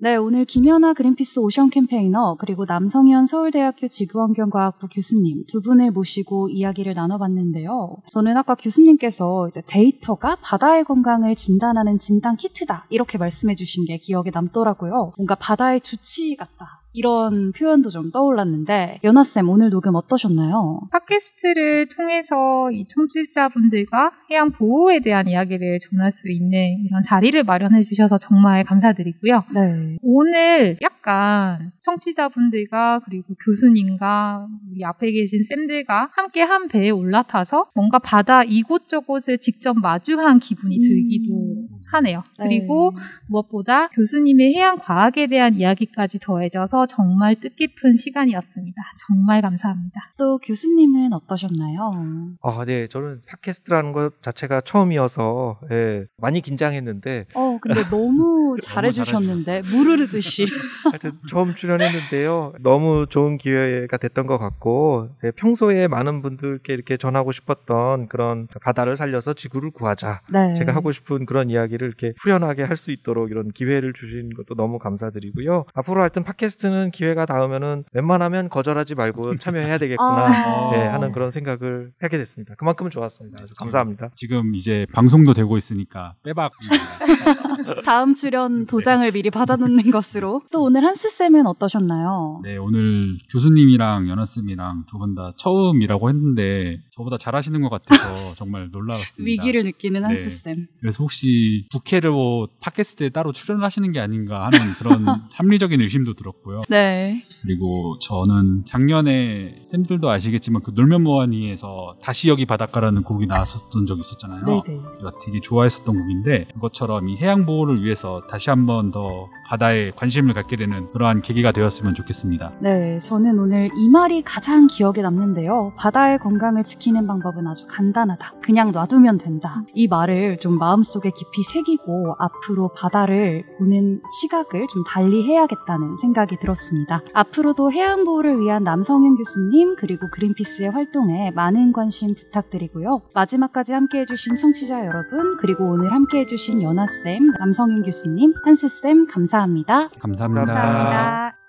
네, 오늘 김연아 그린피스 오션 캠페이너 그리고 남성현 서울대학교 지구환경과학부 교수님 두 분을 모시고 이야기를 나눠봤는데요. 저는 아까 교수님께서 이제 데이터가 바다의 건강을 진단하는 진단 키트다 이렇게 말씀해주신 게 기억에 남더라고요. 뭔가 바다의 주치 같다. 이런 표현도 좀 떠올랐는데 연아쌤 오늘 녹음 어떠셨나요? 팟캐스트를 통해서 이 청취자분들과 해양 보호에 대한 이야기를 전할 수 있는 이런 자리를 마련해 주셔서 정말 감사드리고요. 네. 오늘 약간 청취자분들과 그리고 교수님과 우리 앞에 계신 쌤들과 함께 한 배에 올라타서 뭔가 바다 이곳저곳을 직접 마주한 기분이 들기도 하네요. 네. 그리고 무엇보다 교수님의 해양 과학에 대한 이야기까지 더해져서 정말 뜻깊은 시간이었습니다. 정말 감사합니다. 또 교수님은 어떠셨나요? 아, 네. 저는 팟캐스트라는 것 자체가 처음이어서 예, 많이 긴장했는데 어, 근데 너무 잘해주셨는데 무르르듯이. 하여튼 처음 출연했는데요. 너무 좋은 기회가 됐던 것 같고 네, 평소에 많은 분들께 이렇게 전하고 싶었던 그런 바다를 살려서 지구를 구하자. 네. 제가 하고 싶은 그런 이야기 를 이렇게 후련하게 할 수 있도록 이런 기회를 주신 것도 너무 감사드리고요. 앞으로 하여튼 팟캐스트는 기회가 닿으면은 웬만하면 거절하지 말고 참여해야 되겠구나 아. 네, 하는 그런 생각을 하게 됐습니다. 그만큼은 좋았습니다. 아주 감사합니다. 지금 이제 방송도 되고 있으니까 빼박. 다음 출연 도장을 미리 받아놓는 것으로. 또 오늘 한스 쌤은 어떠셨나요? 네, 오늘 교수님이랑 연아 쌤이랑 두 분 다 처음이라고 했는데 저보다 잘하시는 것 같아서 정말 놀라웠습니다. 위기를 느끼는 네. 한스쌤. 그래서 혹시 부캐로 팟캐스트에 따로 출연하시는 게 아닌가 하는 그런 합리적인 의심도 들었고요. 네. 그리고 저는 작년에 쌤들도 아시겠지만 그 놀면 뭐하니에서 다시 여기 바닷가라는 곡이 나왔었던 적이 있었잖아요. 네네. 제가 되게 좋아했었던 곡인데 그것처럼 이 해양 보호를 위해서 다시 한번 더 바다에 관심을 갖게 되는 그러한 계기가 되었으면 좋겠습니다. 네, 저는 오늘 이 말이 가장 기억에 남는데요. 바다의 건강을 지키 는 방법은 아주 간단하다. 그냥 놔두면 된다. 이 말을 좀 마음속에 깊이 새기고 앞으로 바다를 보는 시각을 좀 달리 해야겠다는 생각이 들었습니다. 앞으로도 해양 보호를 위한 남성현 교수님 그리고 그린피스의 활동에 많은 관심 부탁드리고요. 마지막까지 함께 해주신 청취자 여러분 그리고 오늘 함께 해주신 연아쌤, 남성현 교수님, 한스쌤 감사합니다. 감사합니다. 감사합니다. 감사합니다.